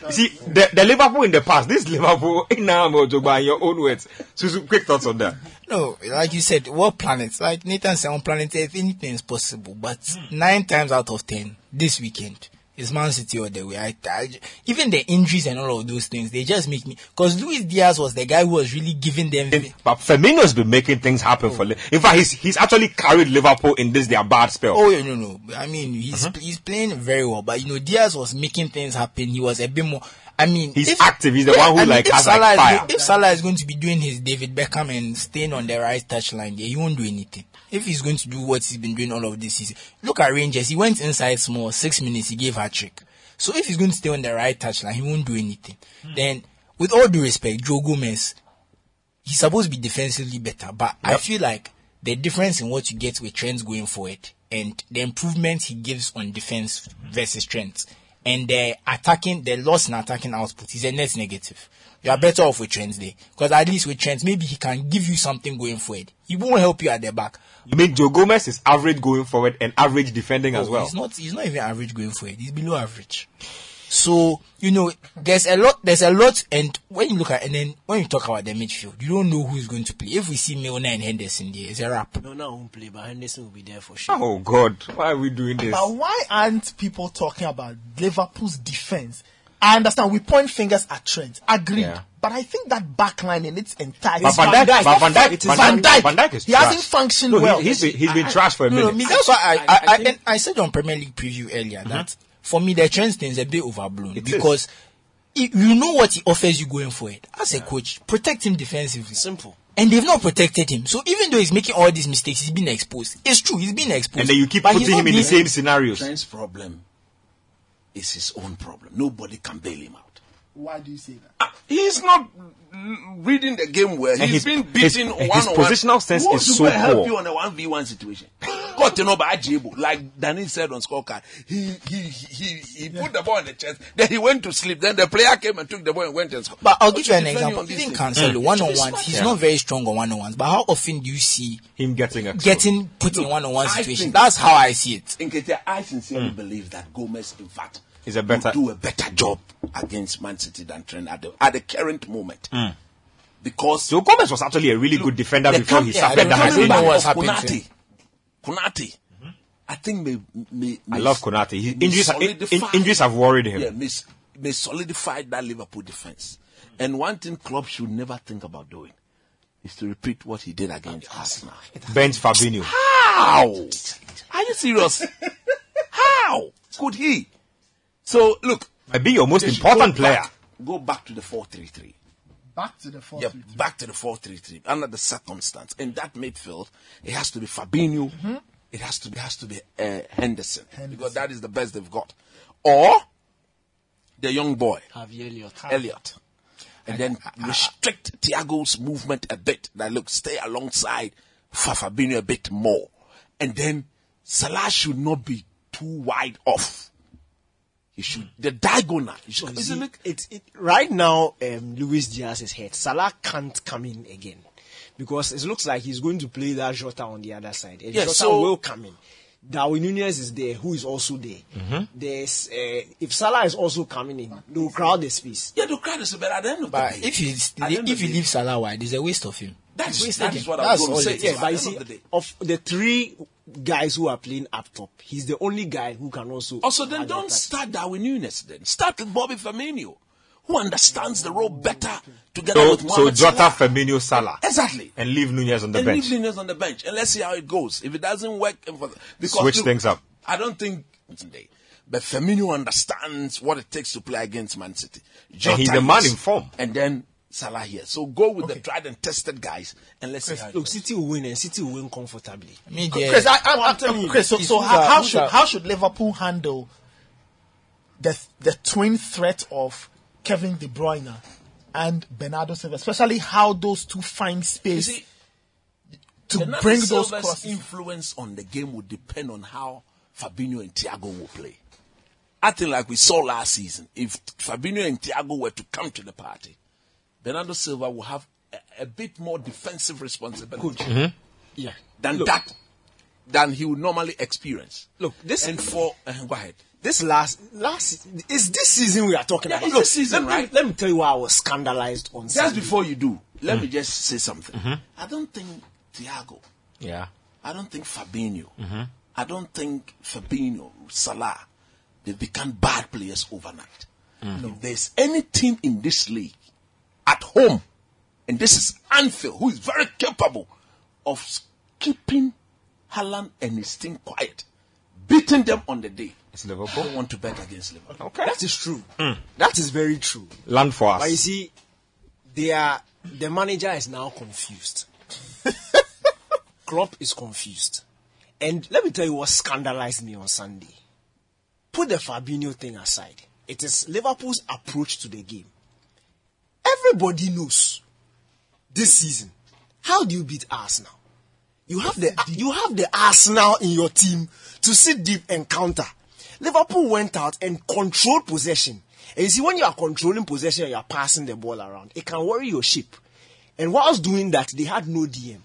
See, the, the Liverpool in the past, this Liverpool in now, Mojogba, in your own words. So, quick thoughts on that. No, like you said, what planets? Like Nathan said, on planet Earth, anything is possible. But nine times out of ten, this weekend, is Man City or the way. I, I, even the injuries and all of those things, they just make me. Because Luis Diaz was the guy who was really giving them. But Firmino's been making things happen for. Oh. Li- In fact, he's he's actually carried Liverpool in this their bad spell. Oh yeah, no, no. I mean, he's uh-huh. he's playing very well, but you know, Diaz was making things happen. He was a bit more. I mean, He's active. He's the one who, I mean, like, if has, like, Salah is fire. go- if Salah is going to be doing his David Beckham and staying on the right touchline, yeah, he won't do anything. If he's going to do what he's been doing all of this season, look at Rangers. He went inside small, six minutes, he gave her trick. So if he's going to stay on the right touchline, he won't do anything. Hmm. Then, with all due respect, Joe Gomez, he's supposed to be defensively better, but I feel like the difference in what you get with Trent going forward and the improvement he gives on defense versus Trent and the attacking, the loss in attacking output is a net negative. You are better off with Trent there. Because at least with Trent, maybe he can give you something going forward. He won't help you at the back. You mean Joe Gomez is average going forward and average defending as well? He's not. He's not even average going forward. He's below average. So you know, there's a lot. There's a lot, and when you look at and then when you talk about the midfield, you don't know who's going to play. If we see Milner and Henderson there, it's a wrap. No, now won't play, but Henderson will be there for sure. Oh God, why are we doing this? But why aren't people talking about Liverpool's defense I understand we point fingers at Trent. Agreed. Yeah. But I think that back line in its entirety. But Van Dijk, but Van Dijk, It is Van Van Dijk, Dijk. Van Dijk is He hasn't functioned No, well. he's been, he's been trash for a No, minute. no, me, that's why I, I, I I, think- I, said on Premier League preview earlier mm-hmm. that for me the trend thing is a bit overblown It because i- you know what he offers you going for it. As a coach, protect him defensively. Simple. And they've not protected him. So even though he's making all these mistakes, he's been exposed. It's true, he's been exposed. and then you keep But putting him in the same scenarios. Trent's problem is his own problem. Nobody can bail him out. Why do you say that? Ah, He's not reading the game well. And He's his- been beaten and one his on one. positional sense Who is to so and help poor. you on a one v one situation. Got to know by Ajibu, like Danny said on scorecard. He he he he put the ball in the chest. Then he went to sleep. Then the player came and took the ball and went and scored. But I'll give you an example. on this Even thing. Cancelo, one on It's ones, he's Yeah. not very strong on one on ones. But how often do you see Him getting exposed. getting put in Look, one on one I situation? That's how I see it. Nketiah, I sincerely mm. believe that Gomez, in fact, Is a better- do a better job against Man City than Trent at the, at the current moment. Mm. Because So Gomez was actually a really good defender before he yeah, started the the coming high back back. was of happening. Konate, Konate, I think may, may, I love Konate. His may injuries, in, injuries have worried him. Yeah, may, may solidify that Liverpool defense. And one thing Klopp should never think about doing is to repeat what he did against Arsenal. Bench Fabinho. How? Are you serious? How could he? So look, Might be your most important go player. Back, go back to the four-three-three. Back to the four. Yeah, back to the 4-3-3 under the circumstance. In that midfield, it has to be Fabinho. It has to be has to be uh, Henderson, because that is the best they've got, or the young boy Harvey Elliott. Elliot, and then restrict Thiago's movement a bit. That look, stay alongside for Fabinho a bit more, and then Salah should not be too wide off. He should the diagonal. He should, You see, it? it, it, right now, um, Luis Diaz is hurt. Salah can't come in again because it looks like he's going to play that Jota on the other side. And Yeah, Jota so- will come in. Darwin Nunez is there, who is also there. Mm-hmm. There's uh, if Salah is also coming in, they will crowd the space. Yeah, the crowd is but at the end of But the day, if you at if of you leave Salah wide, it's a waste of him. That's, Wasted that him. what I was going to say. is. Yeah, but you see, end of the day. of the three guys who are playing up top, he's the only guy who can also. Also, then don't touch. start Darwin Nunez. Then start with Bobby Firmino, who understands the role better together So, with so Jota, Salah. Firmino, Salah. Exactly. And leave Nunez on the and bench. leave Nunes on the bench, and let's see how it goes. If it doesn't work, because Switch look, things up. I don't think today. But Firmino understands what it takes to play against Man City. Jota he's the man in form. And then Salah here. So go with the tried and tested guys, and let's see how Look. City will win, and City will win comfortably. I mean, Chris, yeah, I, I, I, I'm telling you, Chris, so, so how, how should how should Liverpool handle the the twin threat of Kevin De Bruyne and Bernardo Silva, especially how those two find space see, to Bernardo bring those Silva's crosses? influence on the game would depend on how Fabinho and Thiago will play. I think like we saw last season, if Fabinho and Thiago were to come to the party, Bernardo Silva will have a, a bit more defensive responsibility mm-hmm. Mm-hmm. Yeah. than Look, that than he would normally experience. Look, this and for uh, go ahead. this last last is this season we are talking Yeah, about. Look, this season, let, me- right? Let me tell you why I was scandalized on Just Sunday. before you do, let me mm. just say something. Mm-hmm. I don't think Thiago Yeah. I don't think Fabinho, I don't think Fabinho, Salah, they've become bad players overnight. Mm. If there's any team in this league at home, and this is Anfield, who is very capable of keeping Haaland and his team quiet, beating them on the day. It's I Liverpool. don't want to bet against Liverpool. Okay. That is true. Hmm. That is very true. Land for But you see, they are the manager is now confused. Klopp is confused. And let me tell you what scandalized me on Sunday. Put the Fabinho thing aside. It is Liverpool's approach to the game. Everybody knows this season. How do you beat Arsenal? You have the you have the Arsenal in your team to sit deep and counter. Liverpool went out and controlled possession. And you see, when you are controlling possession and you are passing the ball around, it can worry your ship. And whilst doing that, they had no DM.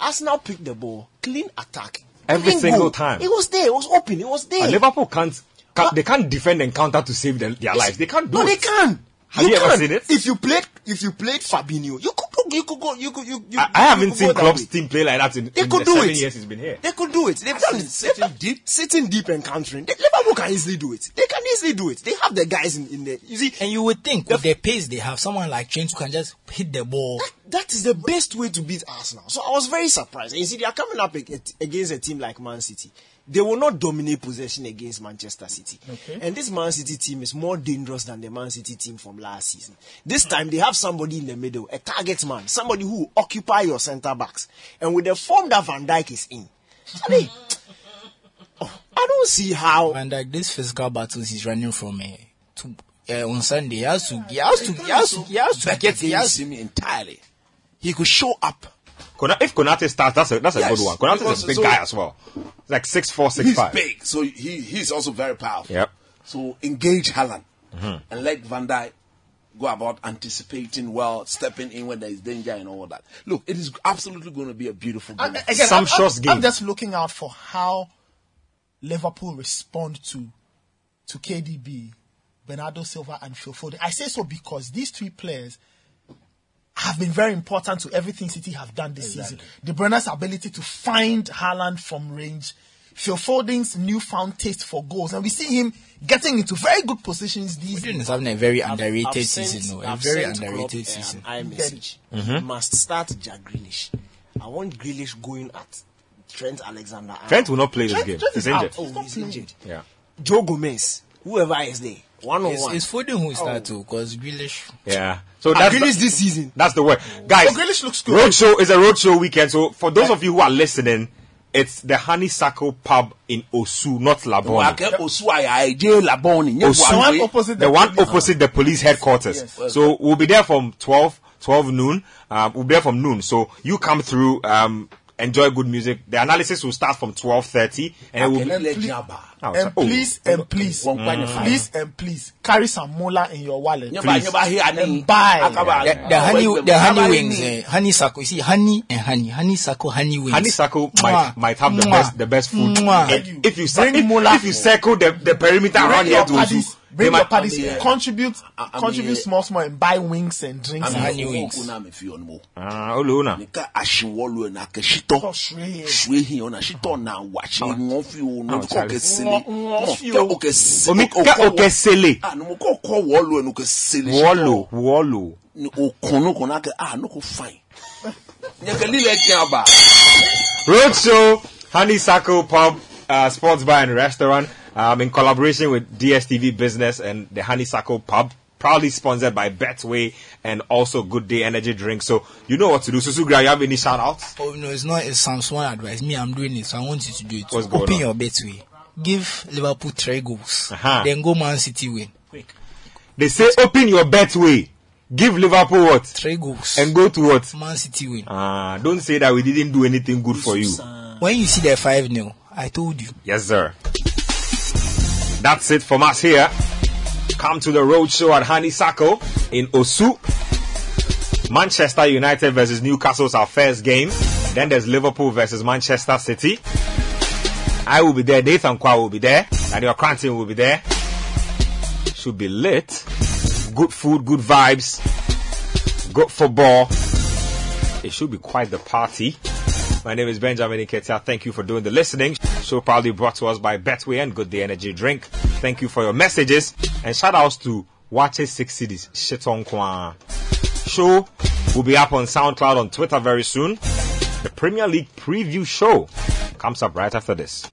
Arsenal picked the ball, clean attack. Every Clean single goal. time. It was there, it was open, it was there. And Liverpool can't, can't they can't defend and counter to save their, their lives. They can't do no, it. they can. Have you ever can. seen it? If you played, if you played Fabinho, you could, go- you could go, you could, you. you I, I you haven't could seen go that Klopp's way. team play like that in, They in could the do seven it. years he's been here. They could do it. They've done it. Sitting deep. Sitting deep and countering. They, Liverpool can easily do it. They can easily do it. They have the guys in, in there. You see, And you would think with the pace they have, someone like Trent who can just hit the ball. that is the best way to beat Arsenal. So I was very surprised. And you see, they are coming up against a team like Man City. They will not dominate possession against Manchester City. Okay. And this Man City team is more dangerous than the Man City team from last season. This time they have somebody in the middle, a target man, somebody who will occupy your centre backs. And with the form that Van Dijk is in, I mean, oh, I don't see how. And like this physical battles he's running from uh, to uh, on Sunday, he has to, he has to, he has to, he has to Back get, he has against him entirely. He could show up. Kona- if Konate starts, that's a that's a Yes, good one. Konate is a big so- guy as well. Like six four, six He's five. big, so he he's also very powerful. Yep. So engage Haaland Mm-hmm. and let Van Dijk go about anticipating well, stepping in when there is danger and all that. Look, it is absolutely going to be a beautiful game. And again, Sumptuous I'm, game. I'm just looking out for how Liverpool respond to to KDB, Bernardo Silva, and Phil Foden. I say so because these three players have been very important to everything City have done this season. De Bruyne's ability to find Haaland from range, Phil Foden's newfound taste for goals, and we see him getting into very good positions these Foden is having a very I've- underrated I've sent- season, no, a I've very underrated Klopp, uh, season. an iMessage. He must start Jack Grealish. I want Grealish going at Trent Alexander. Trent will not play this game. Trent He's is out. injured. Oh, he's injured. Yeah. Joe Gomez, whoever is there, one on It's, one. it's Foden who is that too, because Grealish. Yeah. So that's Grealish the, this season. that's the word, guys. Oh, Grealish looks good. Roadshow is a roadshow weekend. So for those of you who are listening, it's the Honeysuckle Pub in Osu, not Labone. Wake Osuaya, Eje Laboni, nye Osu. The one opposite the one police- opposite the police headquarters. Yes. So we'll be there from 12, 12 noon. Um, we'll be there from noon. So you come through, um, enjoy good music. The analysis will start from 12.30 and it will be, Akele Jaba. Oh, And oh. please, and please, One point mm. five. please, and please, carry some mola in your wallet. Nyeba- Please. and And buy. Ah, Akaba- The, ah, the honey, Akaba- the honey eh. Akaba- wings, uh, honeysuckle. You see, honey and honey, honeysuckle, honey wings. Honeysuckle might, might have the Mwah. best the best food. Mwah. If, if you cir- if, Mola. if you circle the, the perimeter around here your to parties, Osu, they bring your might- parties, Yeah. contribute, I- I contribute mean, small, small, and buy wings and drinks. Ami and honey wo- wings. wo- na me fi on mo. Ah, Oluna. Nika ahyiwɔlu na kɛhyitɔ. Oh, shwe. Shwe hi ona hyitɔ na wahyɛ ŋɔ fi o no Oh, kɔ Charlie. kɛsele. Ŋɔ fi Kɛ o. o kɛsele. Omi o ka kɔ- okesele. Ah, no mo kɔ kɔ wɔlu no kɛsele. Wolo, wolo. Ni o kun no kun na kɛ ah no ko fine. Nyɛ lile tiɲɛ ba. Roadshow, Honeysuckle Pub, uh, Sports Bar and Restaurant, um, in collaboration with DSTV Business and the Honeysuckle Pub. Proudly sponsored by Betway and also Good Day Energy Drink. So you know what to do. Susugra, you have any shout outs? Oh no, it's not. It's some small advice. Me, I'm doing it, so I want you to do it. What's going Open on? your betway. Give Liverpool three goals. Uh-huh. Then go Man City win. Quick. They say open your Betway. Give Liverpool what? Three goals. And go to what? Man City win. Ah, don't say that we didn't do anything good for you. When you see the 5 0, I told you. Yes, sir. That's it from us here. Come to the road show at Honeysuckle in Osu. Manchester United versus Newcastle's our first game. Then there's Liverpool versus Manchester City. I will be there. Nathan Quao will be there. Your Cranton will be there. Should be lit. Good food, good vibes. Good football. It should be quite the party. My name is Benjamin Iketia. Thank you for doing the listening. Show proudly brought to us by Betway and Good Day Energy Drink. Thank you for your messages and shout outs to Watches Six Cities. Shiton Kwa. Show will be up on SoundCloud on Twitter very soon. The Premier League preview show comes up right after this.